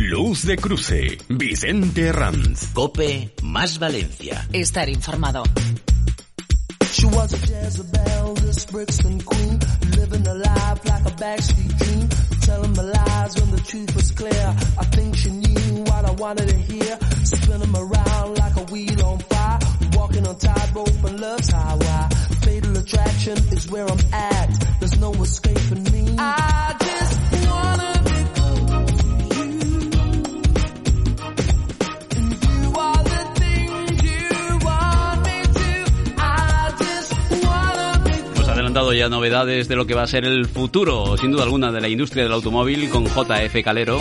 Speaker 6: Luz de Cruce, Vicente Ranz.
Speaker 3: Cope más Valencia.
Speaker 9: Estar informado.
Speaker 13: She was a Jezebel, this Brixton queen, living a life like a backstreet dream, telling my lies when the truth was clear. I think she knew what I wanted to hear, spinning them around like a wheel on fire, walking on tightrope and love's highway. Fatal attraction is where I'm at, there's no escaping me. I just wanna
Speaker 1: dado ya novedades de lo que va a ser el futuro, sin duda alguna, de la industria del automóvil con JF Calero.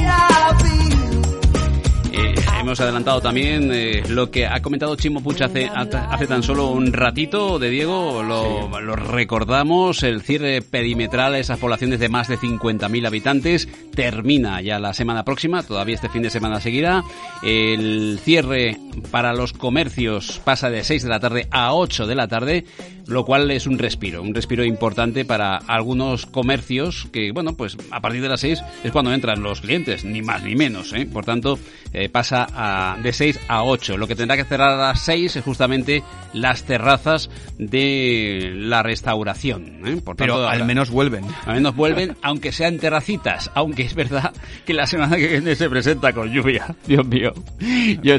Speaker 1: Eh, hemos adelantado también eh, lo que ha comentado Chimo Puch hace, hace tan solo un ratito de Diego, lo, lo recordamos, el cierre perimetral a esas poblaciones de más de 50.000 habitantes termina ya la semana próxima, todavía este fin de semana seguirá. El cierre para los comercios pasa de 6 de la tarde a 8 de la tarde lo cual es un respiro, un respiro importante para algunos comercios que, bueno, pues a partir de las 6 es cuando entran los clientes, ni más ni menos, ¿eh? Por tanto, eh, pasa a, de 6 a 8. Lo que tendrá que cerrar a las 6 es justamente las terrazas de la restauración. ¿eh?
Speaker 5: Por Pero al menos vuelven.
Speaker 1: Al menos vuelven, (laughs) aunque sean terracitas, aunque es verdad que la semana que viene se presenta con lluvia. (laughs) Dios mío, yo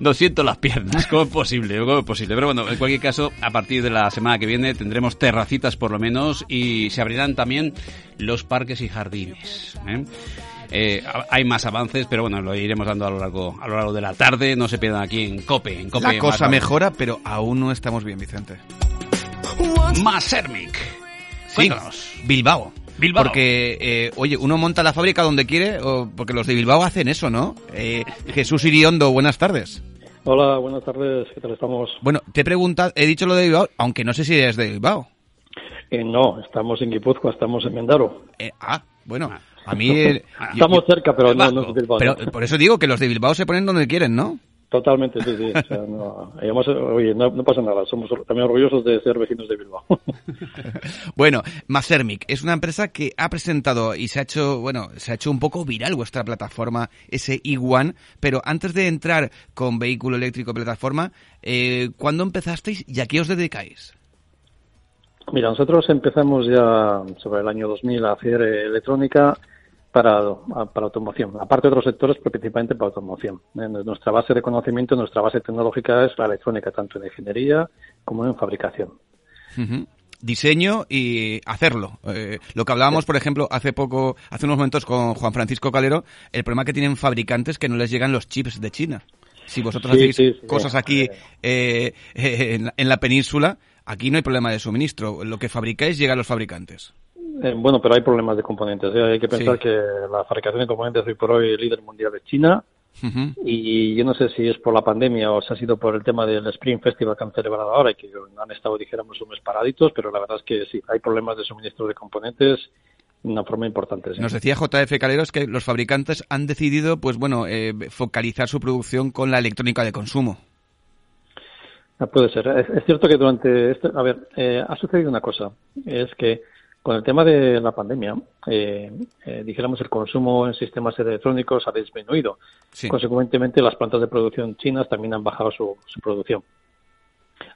Speaker 1: no siento las piernas, ¿cómo es posible? ¿Cómo es posible? Pero bueno, en cualquier caso, a partir de la semana semana que viene tendremos terracitas por lo menos y se abrirán también los parques y jardines. ¿eh? Eh, hay más avances, pero bueno, lo iremos dando a lo largo a lo largo de la tarde. No se pierdan aquí en Cope. En Cope
Speaker 5: la cosa mejora, pero aún no estamos bien, Vicente.
Speaker 1: Más Sermic.
Speaker 5: Sí, Bilbao. Bilbao. Porque, eh, oye, uno monta la fábrica donde quiere, o porque los de Bilbao hacen eso, ¿no? Eh, Jesús Iriondo, buenas tardes.
Speaker 14: Hola, buenas tardes, ¿qué tal estamos?
Speaker 5: Bueno, te he preguntado, he dicho lo de Bilbao, aunque no sé si eres de Bilbao.
Speaker 14: Eh, no, estamos en Guipúzcoa, estamos en Mendaro.
Speaker 5: ah, bueno, a mí... (laughs)
Speaker 14: estamos cerca, pero no, no es Bilbao.
Speaker 5: Pero por eso digo que los de Bilbao se ponen donde quieren, ¿no?
Speaker 14: Totalmente, sí, sí. no, oye, no, pasa nada, somos también orgullosos de ser vecinos de Bilbao. (laughs)
Speaker 5: bueno, Masermic es una empresa que ha presentado y se ha hecho, bueno, se ha hecho un poco viral vuestra plataforma, ese E1, pero antes de entrar con vehículo eléctrico plataforma, eh, ¿cuándo empezasteis y a qué os dedicáis?
Speaker 14: Mira, nosotros empezamos ya sobre el año 2000 a hacer electrónica para, para automoción, aparte de otros sectores, pero principalmente para automoción. Nuestra base de conocimiento, nuestra base tecnológica es la electrónica, tanto en ingeniería como en fabricación.
Speaker 5: Diseño y hacerlo. Eh, lo que hablábamos, por ejemplo, hace poco, hace unos momentos con Juan Francisco Calero, el problema que tienen fabricantes que no les llegan los chips de China. Si vosotros hacéis cosas aquí eh, (laughs) en, en la península, aquí no hay problema de suministro. Lo que fabricáis llega a los fabricantes.
Speaker 14: Eh, bueno, pero hay problemas de componentes. ¿eh? Hay que pensar que la fabricación de componentes hoy por hoy el líder mundial es China. Y yo no sé si es por la pandemia o si ha sido por el tema del Spring Festival que han celebrado ahora y que han estado, dijéramos, un mes paraditos, pero la verdad es que sí, hay problemas de suministro de componentes de una forma importante.
Speaker 5: Nos decía JF Caleros que los fabricantes han decidido, pues bueno, eh, focalizar su producción con la electrónica de consumo.
Speaker 14: Ah, puede ser. Es, cierto que durante este, a ver, ha sucedido una cosa, es que con el tema de la pandemia, eh, eh, dijéramos, el consumo en sistemas electrónicos ha disminuido. Consecuentemente, las plantas de producción chinas también han bajado su, producción.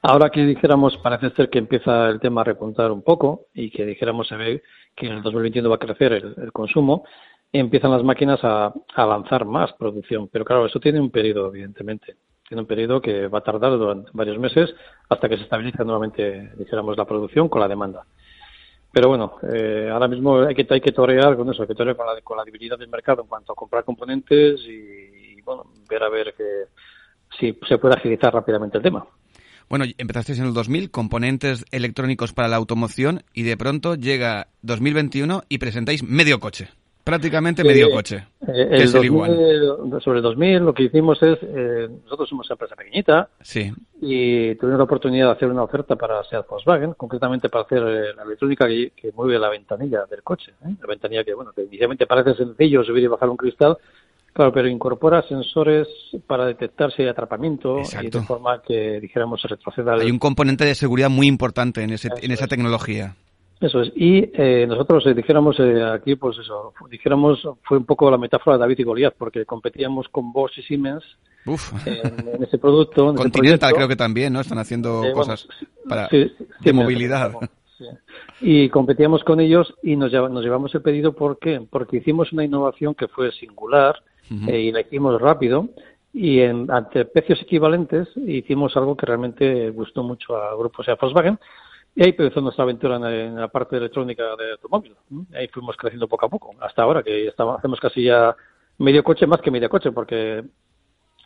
Speaker 14: Ahora que dijéramos, parece ser que empieza el tema a repuntar un poco y que dijéramos se ve que en el 2021 va a crecer el, consumo, empiezan las máquinas a, a, lanzar más producción. Pero claro, eso tiene un periodo, evidentemente. Tiene un periodo que va a tardar durante varios meses hasta que se estabilice nuevamente, dijéramos, la producción con la demanda. Pero bueno, eh, ahora mismo hay que, hay que torear con eso, hay que torear con la, con la debilidad del mercado en cuanto a comprar componentes y, bueno, ver a ver que, si se puede agilizar rápidamente el tema.
Speaker 5: Bueno, empezasteis en el 2000, componentes electrónicos para la automoción, y de pronto llega 2021 y presentáis medio coche prácticamente medio coche.
Speaker 14: Eh, el sobre el 2000 lo que hicimos es, eh, nosotros somos una empresa pequeñita
Speaker 5: sí.
Speaker 14: y tuvimos la oportunidad de hacer una oferta para Seat Volkswagen, concretamente para hacer eh, la electrónica que, mueve la ventanilla del coche. La ventanilla que, bueno, que inicialmente parece sencillo subir y bajar un cristal, Claro, pero incorpora sensores para detectar si hay atrapamiento y de forma que, dijéramos, se retroceda.
Speaker 5: Hay un componente de seguridad muy importante en, ese, en esa tecnología.
Speaker 14: Eso es. Y eh, nosotros eh, dijéramos eh, aquí, pues eso, dijéramos, fue un poco la metáfora de David y Goliath, porque competíamos con Bosch y Siemens En, ese producto.
Speaker 5: Continental creo que también, ¿no? Están haciendo cosas para de movilidad.
Speaker 14: Y competíamos con ellos y nos, nos llevamos el pedido, ¿por qué? Porque hicimos una innovación que fue singular y la hicimos rápido y en, ante precios equivalentes hicimos algo que realmente gustó mucho al grupo, o sea, Volkswagen, y ahí empezó nuestra aventura en, la parte electrónica de automóvil. Ahí fuimos creciendo poco a poco, hasta ahora que estamos, hacemos casi ya medio coche más que medio coche, porque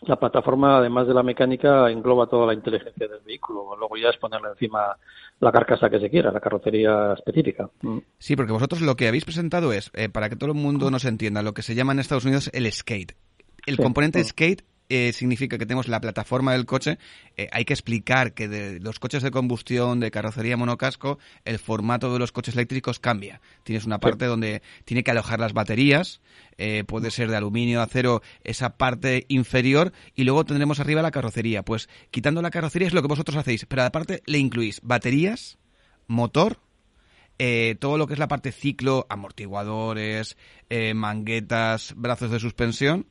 Speaker 14: la plataforma, además de la mecánica, engloba toda la inteligencia del vehículo. Luego ya es ponerle encima la carcasa que se quiera, la carrocería específica.
Speaker 5: Sí, porque vosotros lo que habéis presentado es, eh, para que todo el mundo nos entienda, lo que se llama en Estados Unidos el skate. El componente skate eh, significa que tenemos la plataforma del coche, eh, hay que explicar que de los coches de combustión, de carrocería monocasco, el formato de los coches eléctricos cambia. Tienes una parte donde tiene que alojar las baterías, eh, puede ser de aluminio, acero, esa parte inferior, y luego tendremos arriba la carrocería. Pues quitando la carrocería es lo que vosotros hacéis, pero aparte le incluís baterías, motor, todo lo que es la parte ciclo, amortiguadores, manguetas, brazos de suspensión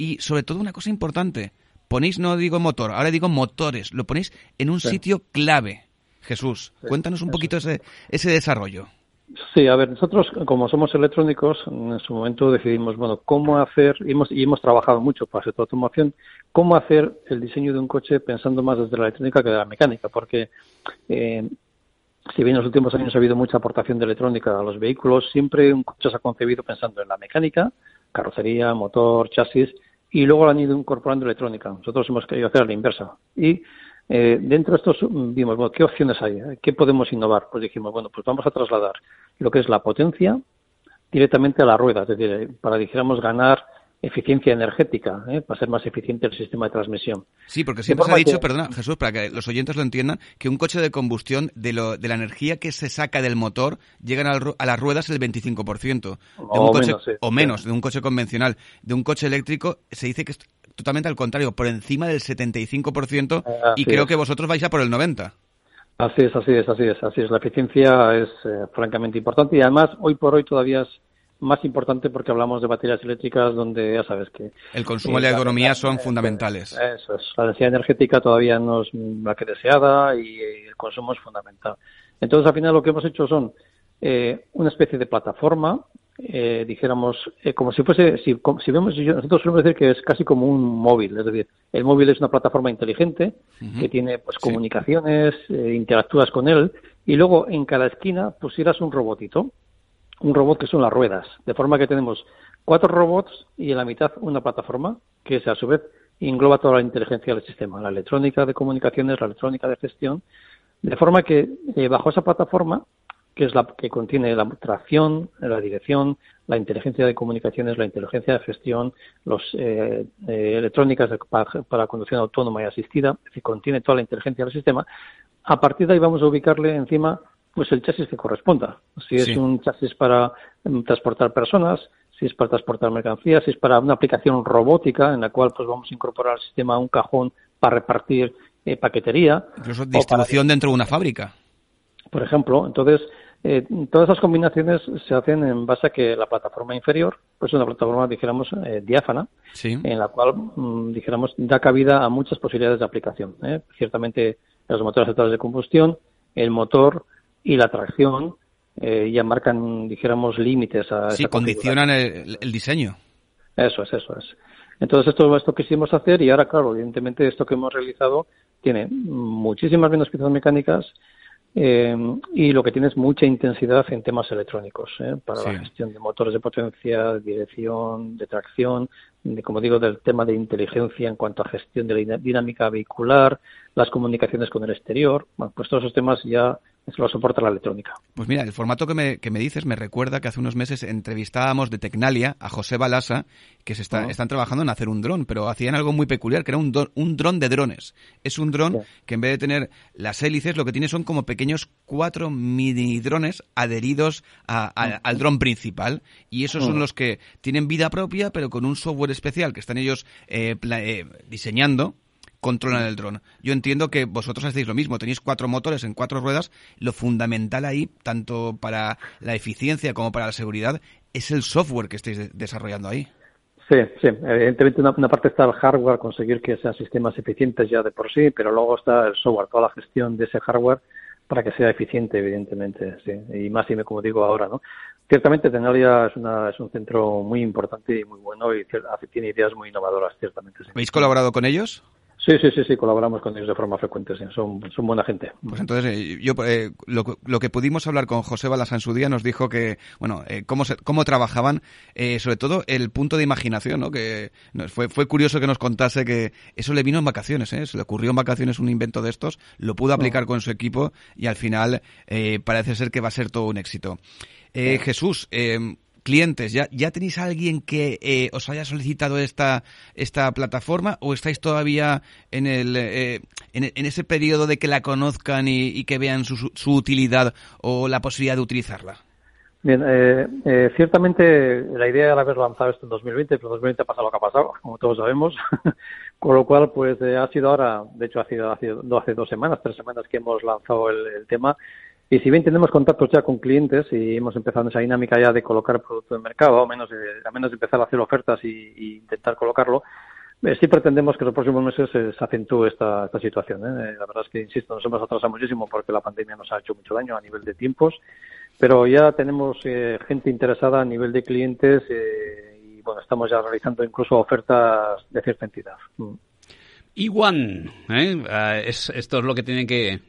Speaker 5: y sobre todo una cosa importante, ponéis, no digo motor, ahora digo motores, lo ponéis en un sitio clave. Jesús, cuéntanos un poquito ese, ese desarrollo.
Speaker 14: Sí, a ver, nosotros como somos electrónicos, en su momento decidimos, bueno, cómo hacer, y hemos, y hemos trabajado mucho para esta automoción, cómo hacer el diseño de un coche pensando más desde la electrónica que de la mecánica, porque eh, si bien en los últimos años ha habido mucha aportación de electrónica a los vehículos, siempre un coche se ha concebido pensando en la mecánica, carrocería, motor, chasis, y luego han ido incorporando electrónica. Nosotros hemos querido hacer la inversa. Y eh, dentro de estos vimos, bueno, ¿qué opciones hay? ¿Qué podemos innovar? Pues dijimos, bueno, pues vamos a trasladar lo que es la potencia directamente a la rueda, es decir, para, dijéramos, ganar eficiencia energética, ¿eh? para ser más eficiente el sistema de transmisión.
Speaker 5: Sí, porque siempre se ha dicho, perdona, Jesús, para que los oyentes lo entiendan, que un coche de combustión, de, lo, de la energía que se saca del motor, llegan a, las ruedas el 25%. De
Speaker 14: o,
Speaker 5: un coche,
Speaker 14: menos,
Speaker 5: o menos, de un coche convencional. De un coche eléctrico se dice que es totalmente al contrario, por encima del 75% y creo que vosotros vais a por el 90%.
Speaker 14: Así es, así es, así es, así es. La eficiencia es eh, francamente importante y además hoy por hoy todavía es más importante porque hablamos de baterías eléctricas donde ya sabes que...
Speaker 5: El consumo y la economía son fundamentales.
Speaker 14: Eso es. La densidad energética todavía no es la que deseada y el consumo es fundamental. Entonces, al final lo que hemos hecho son eh, una especie de plataforma, eh, dijéramos, eh, como si fuese, si, si vemos, nosotros solemos decir que es casi como un móvil, es decir, el móvil es una plataforma inteligente que tiene pues comunicaciones, interactúas con él y luego en cada esquina pusieras un robotito un robot que son las ruedas, de forma que tenemos cuatro robots y en la mitad una plataforma que a su vez engloba toda la inteligencia del sistema, la electrónica de comunicaciones, la electrónica de gestión, de forma que eh, bajo esa plataforma, que es la que contiene la tracción, la dirección, la inteligencia de comunicaciones, la inteligencia de gestión, los eh, eh, electrónicas para, para, conducción autónoma y asistida, es contiene toda la inteligencia del sistema, a partir de ahí vamos a ubicarle encima pues el chasis que corresponda. Si es un chasis para mm, transportar personas, si es para transportar mercancías, si es para una aplicación robótica en la cual pues vamos a incorporar al sistema un cajón para repartir eh, paquetería.
Speaker 5: Incluso distribución dentro de una fábrica.
Speaker 14: Por ejemplo, entonces eh, todas esas combinaciones se hacen en base a que la plataforma inferior pues es una plataforma, dijéramos, eh, diáfana, en la cual, mm, dijéramos, da cabida a muchas posibilidades de aplicación. Ciertamente los motores actuales de combustión, el motor, y la tracción eh, ya marcan, dijéramos, límites a...
Speaker 5: Sí, condicionan el, diseño.
Speaker 14: Eso es, eso es. Entonces esto es esto que quisimos hacer y ahora, claro, evidentemente esto que hemos realizado tiene muchísimas menos piezas mecánicas eh, y lo que tiene es mucha intensidad en temas electrónicos eh, para la gestión de motores de potencia, de dirección, de tracción, de, como digo, del tema de inteligencia en cuanto a gestión de la dinámica vehicular, las comunicaciones con el exterior. Bueno, pues todos esos temas ya lo soporta la electrónica.
Speaker 5: Pues mira, el formato que me, que me dices me recuerda que hace unos meses entrevistábamos de Tecnalia a José Balasa, que se está, están trabajando en hacer un dron, pero hacían algo muy peculiar, que era un, un dron de drones. Es un dron que en vez de tener las hélices, lo que tiene son como pequeños cuatro mini drones adheridos al dron principal. Y esos son los que tienen vida propia, pero con un software especial que están ellos eh, eh, diseñando controlan el dron. Yo entiendo que vosotros hacéis lo mismo, tenéis cuatro motores en cuatro ruedas, lo fundamental ahí, tanto para la eficiencia como para la seguridad, es el software que estáis desarrollando ahí.
Speaker 14: Sí, sí, evidentemente una, parte está el hardware, conseguir que sean sistemas eficientes ya de por sí, pero luego está el software, toda la gestión de ese hardware para que sea eficiente, evidentemente, sí, y más y como digo ahora, ¿no? Ciertamente Tenalia es, una, es un centro muy importante y muy bueno y tiene ideas muy innovadoras, ciertamente. Sí.
Speaker 5: ¿Habéis colaborado con ellos?
Speaker 14: Sí, sí, sí, sí, colaboramos con ellos de forma frecuente, sí. son, son buena gente.
Speaker 5: Pues entonces, eh, yo eh, lo, lo, que pudimos hablar con José Balas en su día nos dijo que, bueno, eh, cómo, se, cómo trabajaban, eh, sobre todo el punto de imaginación, ¿no? Que fue, fue curioso que nos contase que eso le vino en vacaciones, ¿eh? Se le ocurrió en vacaciones un invento de estos, lo pudo aplicar con su equipo y al final parece ser que va a ser todo un éxito. Jesús, clientes, ¿ya, ya tenéis alguien que eh, os haya solicitado esta, esta plataforma o estáis todavía en, el, eh, en, ese periodo de que la conozcan y, que vean su, su, utilidad o la posibilidad de utilizarla?
Speaker 14: Bien, eh, ciertamente la idea era haber lanzado esto en 2020, pero en 2020 ha pasado lo que ha pasado, como todos sabemos, (laughs) con lo cual pues ha sido ahora, de hecho ha sido no hace dos semanas, tres semanas que hemos lanzado el tema y si bien tenemos contactos ya con clientes y hemos empezado esa dinámica ya de colocar producto en mercado, o menos, a menos de empezar a hacer ofertas y, intentar colocarlo, eh, sí pretendemos que en los próximos meses se acentúe esta, situación. ¿eh? La verdad es que, insisto, nos hemos atrasado muchísimo porque la pandemia nos ha hecho mucho daño a nivel de tiempos, pero ya tenemos eh, gente interesada a nivel de clientes eh, y bueno, estamos ya realizando incluso ofertas de cierta entidad. Mm.
Speaker 1: Iguan, ¿eh? Ah, es, esto es lo que tienen que,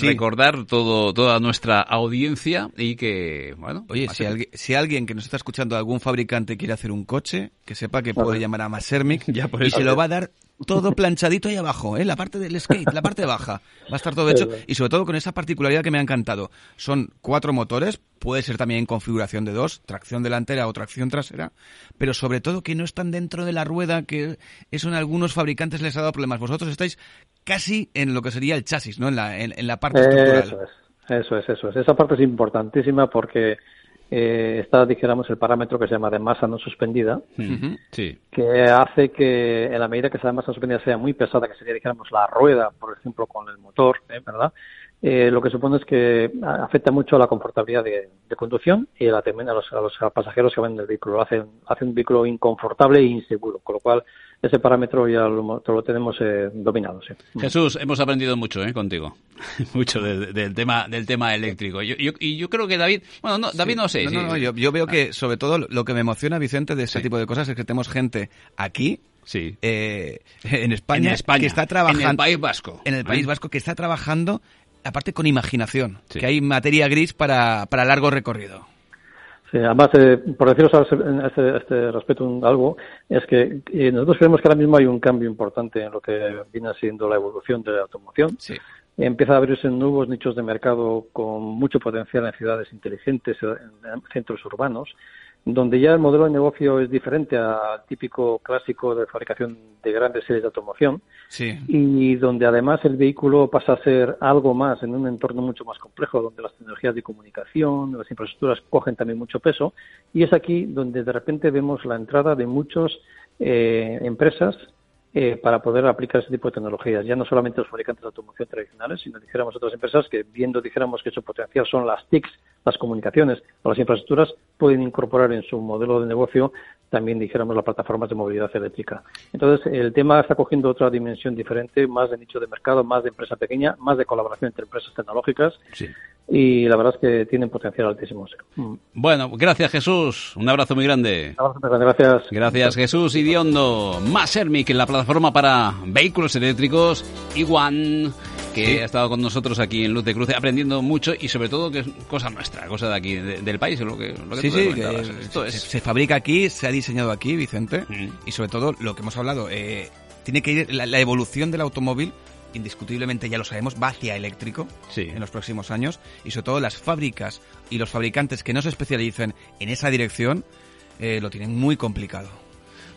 Speaker 1: recordar todo, toda nuestra audiencia y que, bueno...
Speaker 5: Oye, si, alguien, si alguien que nos está escuchando, algún fabricante quiere hacer un coche, que sepa que puede llamar a Masermic (laughs) ya y se lo va a dar todo planchadito ahí abajo, ¿eh? la parte del skate, la parte baja. Va a estar todo hecho y sobre todo con esa particularidad que me ha encantado. Son cuatro motores, puede ser también en configuración de dos, tracción delantera o tracción trasera, pero sobre todo que no están dentro de la rueda, que eso en algunos fabricantes les ha dado problemas. Vosotros estáis casi en lo que sería el chasis, ¿no? En la, en, la parte estructural.
Speaker 14: Eso es, eso es, eso es. Esa parte es importantísima porque eh, está, dijéramos, el parámetro que se llama de masa no suspendida, que hace que en la medida que esa masa suspendida sea muy pesada, que sería, dijéramos, la rueda, por ejemplo, con el motor, ¿eh? ¿verdad? Eh, lo que supone es que afecta mucho a la confortabilidad de, conducción y a, también a los, a los pasajeros que van en el vehículo. Hace, hace un vehículo inconfortable e inseguro, con lo cual ese parámetro ya lo, lo tenemos eh, dominado. Sí.
Speaker 1: Jesús, hemos aprendido mucho eh, contigo, (laughs) mucho del tema del tema eléctrico. Yo, y yo creo que David, bueno, no, David no sé.
Speaker 5: yo, veo que sobre todo lo que me emociona, Vicente, de ese tipo de cosas es que tenemos gente aquí
Speaker 1: Sí.
Speaker 5: Eh, en, España, que está trabajando en
Speaker 1: el País Vasco,
Speaker 5: en el País Vasco que está trabajando aparte con imaginación, que hay materia gris para, para largo recorrido.
Speaker 14: Sí, además, eh, por deciros este, este respecto algo, es que eh, nosotros creemos que ahora mismo hay un cambio importante en lo que viene siendo la evolución de la automoción.
Speaker 5: Sí.
Speaker 14: Empieza a abrirse nuevos nichos de mercado con mucho potencial en ciudades inteligentes, en centros urbanos, donde ya el modelo de negocio es diferente al típico clásico de fabricación de grandes series de automoción y donde además el vehículo pasa a ser algo más en un entorno mucho más complejo, donde las tecnologías de comunicación, las infraestructuras cogen también mucho peso. Y es aquí donde de repente vemos la entrada de muchas eh, empresas eh, para poder aplicar ese tipo de tecnologías. Ya no solamente los fabricantes de automoción tradicionales, sino dijéramos otras empresas que viendo dijéramos que su potencial son las TICs, las comunicaciones o las infraestructuras, pueden incorporar en su modelo de negocio también dijéramos las plataformas de movilidad eléctrica. Entonces el tema está cogiendo otra dimensión diferente, más de nicho de mercado, más de empresa pequeña, más de colaboración entre empresas tecnológicas. Y la verdad es que tienen potencial altísimo.
Speaker 1: Mm. Bueno, gracias Jesús. Un abrazo muy grande.
Speaker 14: Gracias.
Speaker 1: Gracias Jesús Idiondo. Más Ermic en la plataforma para vehículos eléctricos. Iguan que ha estado con nosotros aquí en Luz de Cruce aprendiendo mucho y sobre todo que es cosa nuestra, cosa de aquí, del país. Lo que, lo
Speaker 5: sí, sí, se, fabrica aquí, se ha diseñado aquí, Vicente, mm. y sobre todo lo que hemos hablado, eh, tiene que ir la, evolución del automóvil indiscutiblemente ya lo sabemos, va hacia eléctrico en los próximos años y sobre todo las fábricas y los fabricantes que no se especialicen en esa dirección eh, lo tienen muy complicado.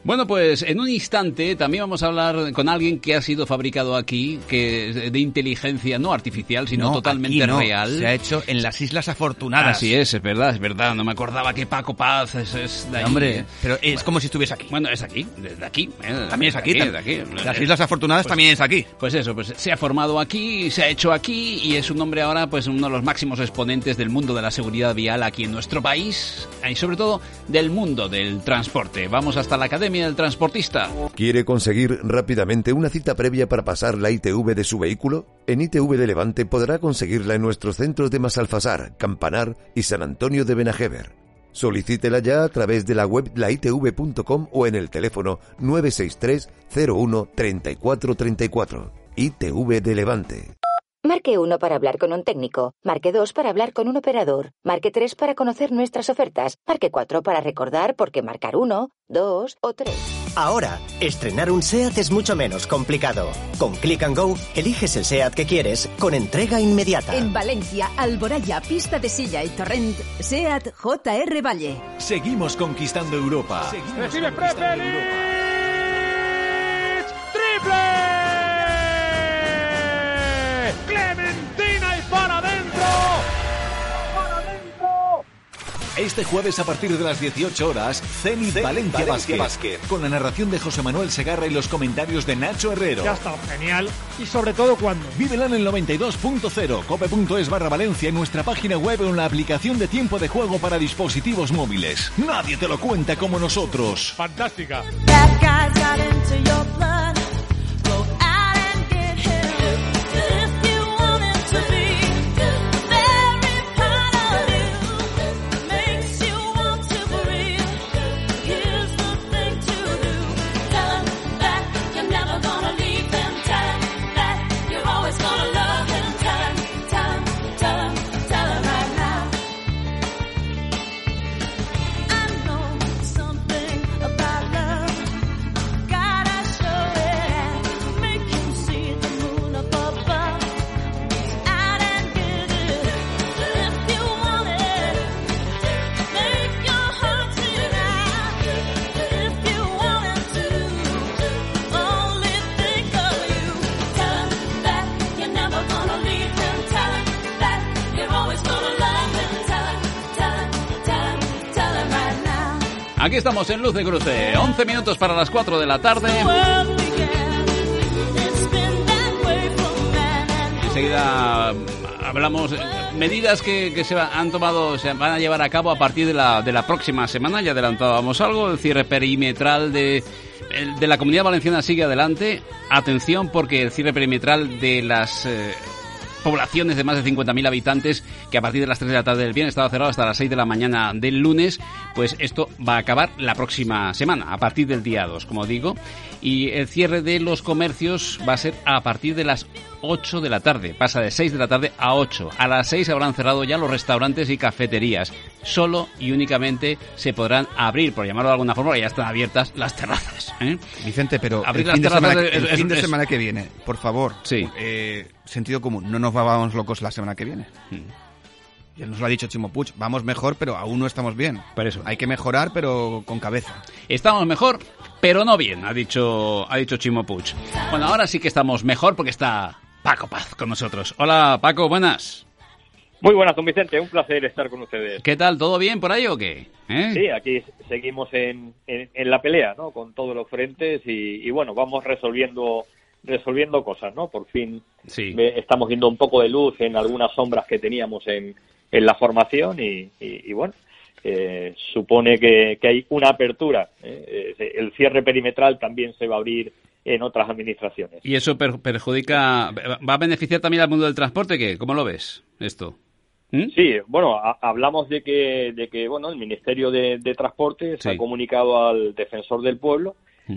Speaker 1: Bueno, pues en un instante también vamos a hablar con alguien que ha sido fabricado aquí, que es de inteligencia no artificial, sino totalmente real.
Speaker 5: Se ha hecho en las Islas Afortunadas.
Speaker 1: Así es, es verdad, es verdad. No me acordaba que Paco Paz es, de ahí.
Speaker 5: Hombre, pero es como si estuviese aquí.
Speaker 1: Bueno, es aquí, desde aquí.
Speaker 5: Eh, también es aquí. aquí. Las Islas Afortunadas pues también es aquí.
Speaker 1: Pues eso, pues se ha formado aquí, se ha hecho aquí y es un hombre ahora, pues uno de los máximos exponentes del mundo de la seguridad vial aquí en nuestro país y sobre todo del mundo del transporte. Vamos hasta la academia del transportista.
Speaker 15: ¿Quiere conseguir rápidamente una cita previa para pasar la ITV de su vehículo? En ITV de Levante podrá conseguirla en nuestros centros de Masalfasar, Campanar y San Antonio de Benajever. Solicítela ya a través de la web laitv.com o en el teléfono 963 01 3434. ITV de Levante.
Speaker 16: Marque 1 para hablar con un técnico. Marque 2 para hablar con un operador. Marque 3 para conocer nuestras ofertas. Marque 4 para recordar por qué marcar 1, 2 o 3.
Speaker 17: Ahora, estrenar un SEAT es mucho menos complicado. Con Click and Go, eliges el SEAT que quieres con entrega inmediata.
Speaker 18: En Valencia, Alboraya, Pista de Silla y Torrent, SEAT JR Valle.
Speaker 6: Seguimos conquistando Europa.
Speaker 19: Seguimos Recibe conquistando Europa. ¡Triple! Clementina y para adentro. ¡Para adentro!
Speaker 6: Este jueves a partir de las 18 horas, Zenit Valencia, Valencia Con la narración de José Manuel Segarra y los comentarios de Nacho Herrero.
Speaker 19: Ya está, genial. Y sobre todo cuando.
Speaker 6: Vívela en el 92.0, cope.es barra Valencia en nuestra página web o en la aplicación de tiempo de juego para dispositivos móviles. Nadie te lo cuenta como nosotros.
Speaker 19: Fantástica.
Speaker 1: Estamos en Luz de Cruce, 11 minutos para las 4 de la tarde. Enseguida hablamos medidas que, se han tomado, se van a llevar a cabo a partir de la, de la próxima semana. Ya adelantábamos algo, el cierre perimetral de, de la Comunidad Valenciana sigue adelante. Atención porque el cierre perimetral de las eh, poblaciones de más de 50.000 habitantes que a partir de las 3 de la tarde del viernes estaba cerrado hasta las 6 de la mañana del lunes, pues esto va a acabar la próxima semana, a partir del día 2, como digo, y el cierre de los comercios va a ser a partir de las 8 de la tarde. Pasa de 6 de la tarde a 8. A las 6 habrán cerrado ya los restaurantes y cafeterías. Solo y únicamente se podrán abrir, por llamarlo de alguna forma, ya están abiertas las terrazas. ¿eh?
Speaker 5: Vicente, pero abrir el, fin, de semana, el fin de semana que viene, por favor, sí. Eh, sentido común, no nos vamos locos la semana que viene. Hmm. Ya nos lo ha dicho Chimo Puig, vamos mejor, pero aún no estamos bien.
Speaker 1: Por eso.
Speaker 5: Hay que mejorar, pero con cabeza.
Speaker 1: Estamos mejor, pero no bien, ha dicho, ha dicho Chimo Puig. Bueno, ahora sí que estamos mejor porque está Paco Paz con nosotros. Hola Paco, buenas.
Speaker 4: Muy buenas, don Vicente, un placer estar con ustedes.
Speaker 1: ¿Qué tal? ¿Todo bien por ahí o qué?
Speaker 4: ¿Eh? Sí, aquí seguimos en, en, la pelea, ¿no? Con todos los frentes y, bueno, vamos resolviendo resolviendo cosas, ¿no? Por fin sí. estamos viendo un poco de luz en algunas sombras que teníamos en, en la formación y, y, bueno, eh, supone que, que, hay una apertura. ¿eh? El cierre perimetral también se va a abrir en otras administraciones.
Speaker 1: ¿Y eso perjudica, va a beneficiar también al mundo del transporte? ¿qué? ¿Cómo lo ves esto?
Speaker 4: ¿Mm? Sí, bueno, hablamos de que, de que bueno, el Ministerio de, de Transporte se ha comunicado al Defensor del Pueblo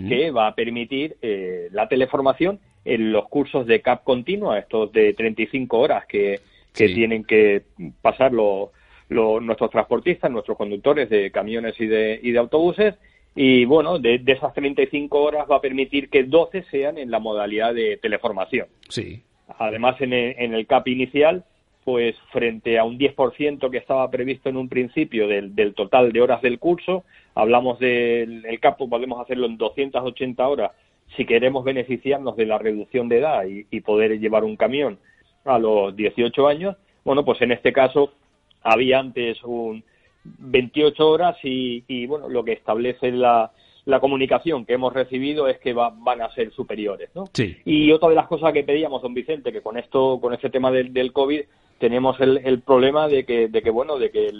Speaker 4: que va a permitir eh, la teleformación en los cursos de CAP continua, estos de 35 horas que, que tienen que pasar los, nuestros transportistas, nuestros conductores de camiones y de, y de autobuses, y bueno, de, de, esas 35 horas va a permitir que 12 sean en la modalidad de teleformación.
Speaker 1: Sí.
Speaker 4: Además, en el, en el CAP inicial, pues frente a un 10% que estaba previsto en un principio del, del total de horas del curso, hablamos del el CAP, podemos hacerlo en 280 horas si queremos beneficiarnos de la reducción de edad y, y poder llevar un camión a los 18 años. Bueno, pues en este caso había antes un 28 horas y, bueno, lo que establece la, la comunicación que hemos recibido es que van a ser superiores, ¿no?
Speaker 1: Sí.
Speaker 4: Y otra de las cosas que pedíamos, don Vicente, que con esto, con este tema del, del COVID, tenemos el, el, problema de que, de que bueno, de que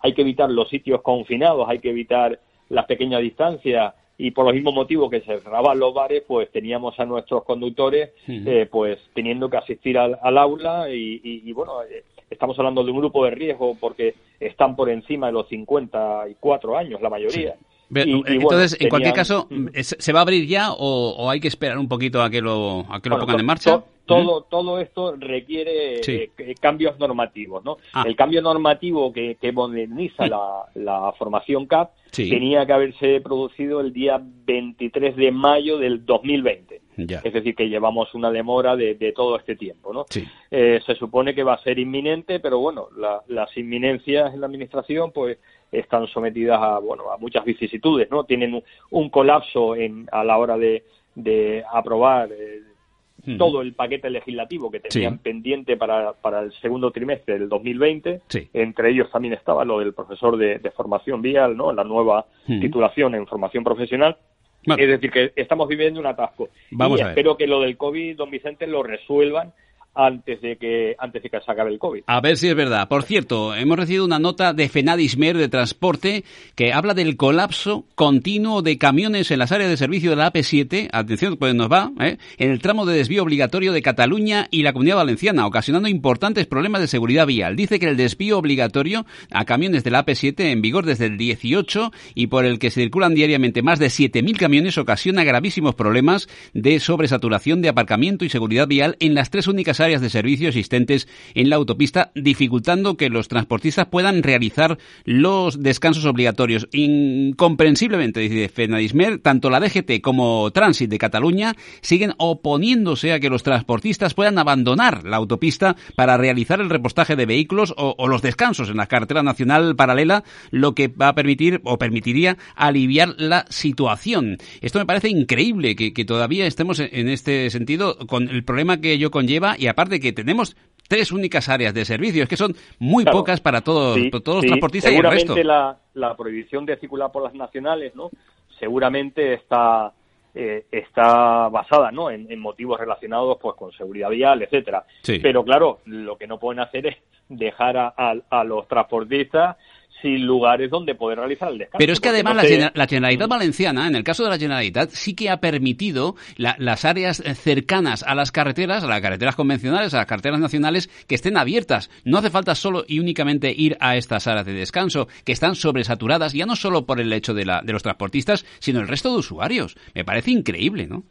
Speaker 4: hay que evitar los sitios confinados, hay que evitar las pequeñas distancias y por los mismos motivos que se cerraban los bares, pues teníamos a nuestros conductores, eh, pues teniendo que asistir al, al aula y, y, y bueno, eh, estamos hablando de un grupo de riesgo porque están por encima de los 54 años la mayoría.
Speaker 1: Entonces, en cualquier caso, ¿se va a abrir ya o, hay que esperar un poquito a que lo, a que lo pongan en marcha?
Speaker 4: Todo, todo esto requiere eh, cambios normativos. ¿no?
Speaker 1: Ah.
Speaker 4: El cambio normativo que, que moderniza la, la, formación CAP tenía que haberse producido el día 23 de mayo del 2020. Es decir, que llevamos una demora de, de todo este tiempo. ¿no? Eh, se supone que va a ser inminente, pero bueno, las inminencias en la Administración pues están sometidas a, bueno, a muchas vicisitudes. ¿no? Tienen un, colapso en, a la hora de, de aprobar eh, todo el paquete legislativo que tenían pendiente para, para el segundo trimestre del 2020. Entre ellos también estaba lo del profesor de, formación vial, ¿no? La nueva titulación en formación profesional. Es decir, que estamos viviendo un atasco.
Speaker 1: Vamos
Speaker 4: y espero que lo del COVID, don Vicente, lo resuelvan antes de que antes de que se acabe el COVID.
Speaker 1: A ver si es verdad. Por cierto, hemos recibido una nota de Fenadismer de transporte que habla del colapso continuo de camiones en las áreas de servicio de la AP7, atención, pues nos va, ¿eh? en el tramo de desvío obligatorio de Cataluña y la Comunidad Valenciana, ocasionando importantes problemas de seguridad vial. Dice que el desvío obligatorio a camiones de la AP7 en vigor desde el 18 y por el que circulan diariamente más de 7.000 camiones ocasiona gravísimos problemas de sobresaturación de aparcamiento y seguridad vial en las tres únicas áreas de servicio existentes en la autopista, dificultando que los transportistas puedan realizar los descansos obligatorios. Incomprensiblemente, dice Fenadismer, tanto la DGT como Transit de Cataluña siguen oponiéndose a que los transportistas puedan abandonar la autopista para realizar el repostaje de vehículos o, los descansos en la carretera nacional paralela, lo que va a permitir o permitiría aliviar la situación. Esto me parece increíble que, todavía estemos en este sentido con el problema que ello conlleva y aparte que tenemos tres únicas áreas de servicio. Es que son muy pocas para todos, todos los transportistas y el resto.
Speaker 4: La, la prohibición de circular por las nacionales, ¿no? Seguramente está eh, está basada ¿no? En, motivos relacionados pues con seguridad vial, etcétera. Pero claro, lo que no pueden hacer es dejar a los transportistas sin lugares donde poder realizar el descanso.
Speaker 1: Pero es que además la, Generalitat Valenciana, en el caso de la Generalitat, sí que ha permitido las áreas cercanas a las carreteras, a las carreteras convencionales, a las carreteras nacionales, que estén abiertas. No hace falta solo y únicamente ir a estas áreas de descanso, que están sobresaturadas, ya no solo por el hecho de, la, de los transportistas, sino el resto de usuarios. Me parece increíble, ¿no?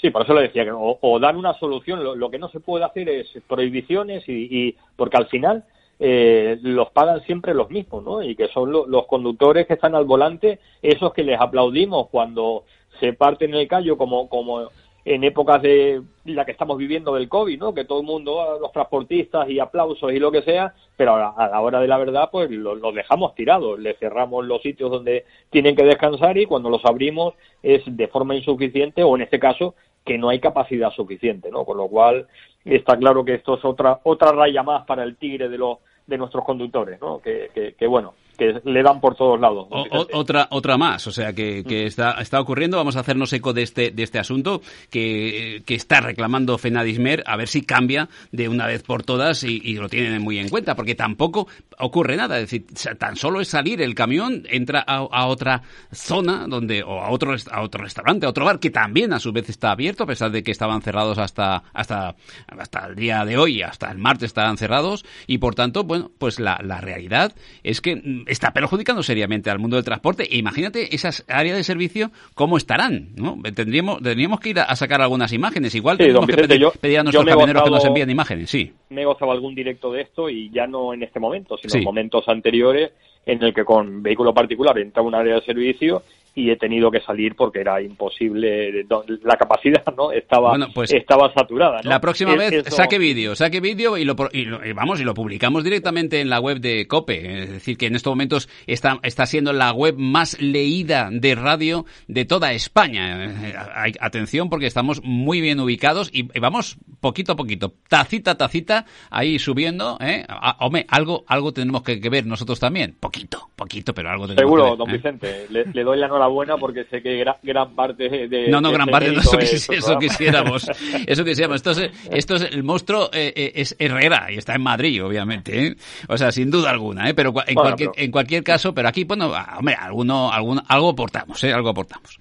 Speaker 4: Sí, por eso le decía que o, dan una solución. Lo, que no se puede hacer es prohibiciones y porque al final eh, los pagan siempre los mismos, ¿no? Y que son los conductores que están al volante, esos que les aplaudimos cuando se parten el callo, como, como en épocas de la que estamos viviendo del COVID, ¿no? Que todo el mundo, los transportistas y aplausos y lo que sea, pero a la, hora de la verdad, pues los dejamos tirados, les cerramos los sitios donde tienen que descansar y cuando los abrimos es de forma insuficiente o en este caso que no hay capacidad suficiente, ¿no? Con lo cual está claro que esto es otra otra raya más para el tigre de los de nuestros conductores, ¿no? Que, que, que bueno, que le dan por todos lados.
Speaker 1: otra, otra más, o sea, que, que está, está ocurriendo. Vamos a hacernos eco de este, de este asunto que, que está reclamando Fenadismer, a ver si cambia de una vez por todas y, lo tienen muy en cuenta, porque tampoco ocurre nada. Es decir, tan solo es salir el camión, entra a, otra zona donde, o a otro, a otro restaurante, a otro bar, que también a su vez está abierto, a pesar de que estaban cerrados hasta, hasta, hasta el día de hoy, hasta el martes estaban cerrados, y por tanto, bueno, pues la, la realidad es que está perjudicando seriamente al mundo del transporte. E imagínate esas áreas de servicio cómo estarán, ¿no? Tendríamos, tendríamos que ir a, sacar algunas imágenes. Igual tenemos que pedir, a nuestros camioneros que nos envíen imágenes, sí.
Speaker 4: Me he gozado algún directo de esto y ya no en este momento, sino en momentos anteriores en el que con vehículo particular entra un área de servicio y he tenido que salir porque era imposible la capacidad no estaba pues, estaba saturada
Speaker 1: la próxima vez saque vídeo saque vídeo y lo, y vamos y lo publicamos directamente en la web de Cope. Es decir que en estos momentos está está siendo la web más leída de radio de toda España. Hay, atención porque estamos muy bien ubicados y, vamos poquito a poquito tacita tacita ahí subiendo ¿eh? hombre algo algo tenemos que, ver nosotros también. Poquito poquito pero algo tenemos
Speaker 4: seguro
Speaker 1: que ver,
Speaker 4: don ¿eh? Vicente le, le doy la buena porque sé que gran, parte de...
Speaker 1: No, no, gran parte, no, eso, eso, quisiéramos. (laughs) Eso quisiéramos. Esto es, esto es el monstruo eh, eh, es Herrera y está en Madrid, obviamente. ¿eh? O sea, sin duda alguna, ¿eh? pero en, cualquier, en cualquier caso, pero aquí, bueno, ah, hombre, alguno, alguno, algo aportamos, ¿eh? Algo aportamos.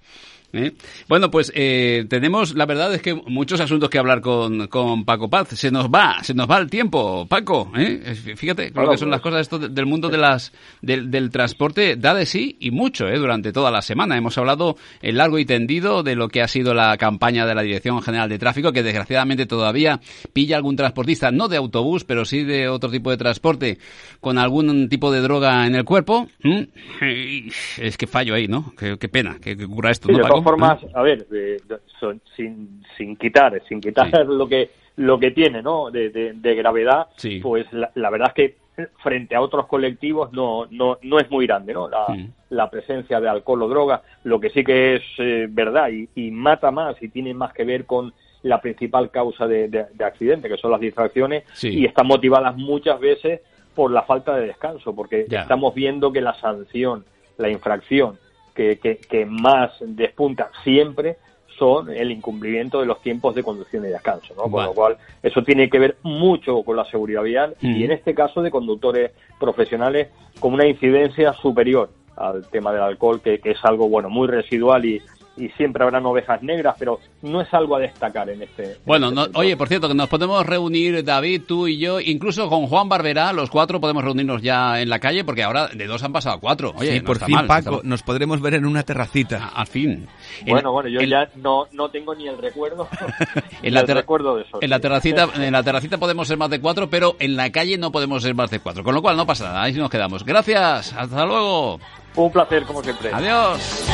Speaker 1: ¿Eh? Bueno, pues eh, tenemos, la verdad es que muchos asuntos que hablar con, con Paco Paz. Se nos va, se nos va el tiempo, Paco. ¿eh? Fíjate creo que son las cosas esto del mundo de las, del, del, transporte, da de sí y mucho ¿eh? durante toda la semana. Hemos hablado en largo y tendido de lo que ha sido la campaña de la Dirección General de Tráfico, que desgraciadamente todavía pilla algún transportista, no de autobús, pero sí de otro tipo de transporte, con algún tipo de droga en el cuerpo. Es que fallo ahí, ¿no? Qué, pena que, ocurra esto, ¿no, Paco?
Speaker 4: Formas, a ver, sin, sin quitar, sin quitar lo que lo que tiene, ¿no? De, de, gravedad, pues la, verdad es que frente a otros colectivos no no no es muy grande, ¿no? La, la presencia de alcohol o droga, lo que sí que es eh, verdad y, y, mata más y tiene más que ver con la principal causa de, de accidente, que son las distracciones, y están motivadas muchas veces por la falta de descanso, porque estamos viendo que la sanción, la infracción que, más despunta siempre son el incumplimiento de los tiempos de conducción y descanso, ¿no? Con lo cual, eso tiene que ver mucho con la seguridad vial y en este caso de conductores profesionales con una incidencia superior al tema del alcohol, que, que es algo, bueno, muy residual y, y siempre habrán ovejas negras, pero no es algo a destacar en este.
Speaker 1: Bueno, este oye, por cierto, que nos podemos reunir, David, tú y yo, incluso con Juan Barberá, los cuatro podemos reunirnos ya en la calle, porque ahora de dos han pasado a cuatro. Oye,
Speaker 5: sí, por fin, Paco, nos podremos ver en una terracita.
Speaker 1: al fin.
Speaker 4: Bueno, bueno, yo ya no, no tengo ni el recuerdo. (laughs) en la recuerdo de eso.
Speaker 1: En la terracita, en la terracita podemos ser más de cuatro, pero en la calle no podemos ser más de cuatro. Con lo cual no pasa nada, ahí nos quedamos. Gracias, hasta luego.
Speaker 4: Un placer, como siempre.
Speaker 1: Adiós.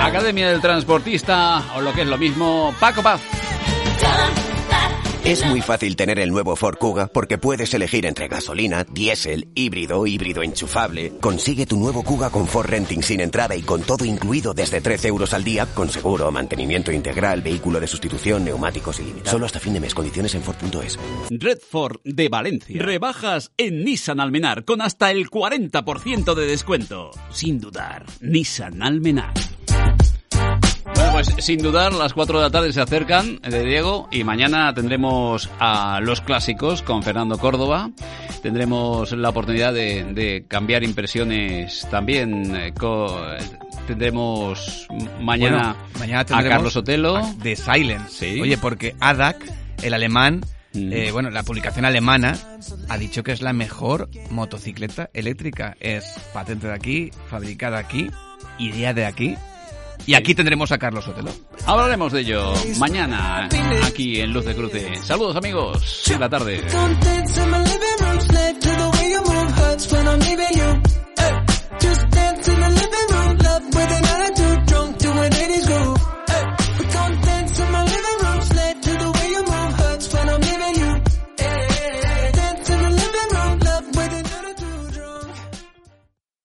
Speaker 1: Academia del Transportista, o lo que es lo mismo, Paco Paz.
Speaker 20: Es muy fácil tener el nuevo Ford Kuga porque puedes elegir entre gasolina, diésel, híbrido, híbrido enchufable. Consigue tu nuevo Kuga con Ford Renting sin entrada y con todo incluido desde 13 euros al día, con seguro, mantenimiento integral, vehículo de sustitución, neumáticos ilimitados. Solo hasta fin de mes. Condiciones en Ford.es.
Speaker 1: Red Ford de Valencia. Rebajas en Nissan Almenar con hasta el 40% de descuento. Sin dudar, Nissan Almenar. Bueno, pues sin dudar, las 4 de la tarde se acercan de Diego y mañana tendremos a los clásicos con Fernando Córdoba. Tendremos la oportunidad de, cambiar impresiones también. Eh, tendremos mañana,
Speaker 5: mañana
Speaker 1: a Carlos Otelo.
Speaker 5: De Silence. Oye, porque ADAC, el alemán, mm. eh, bueno, la publicación alemana ha dicho que es la mejor motocicleta eléctrica. Es patente de aquí, fabricada aquí, idea de aquí y aquí tendremos a Carlos Sotelo.
Speaker 1: Hablaremos de ello mañana aquí en Luz de Cruce. Saludos amigos, en la tarde.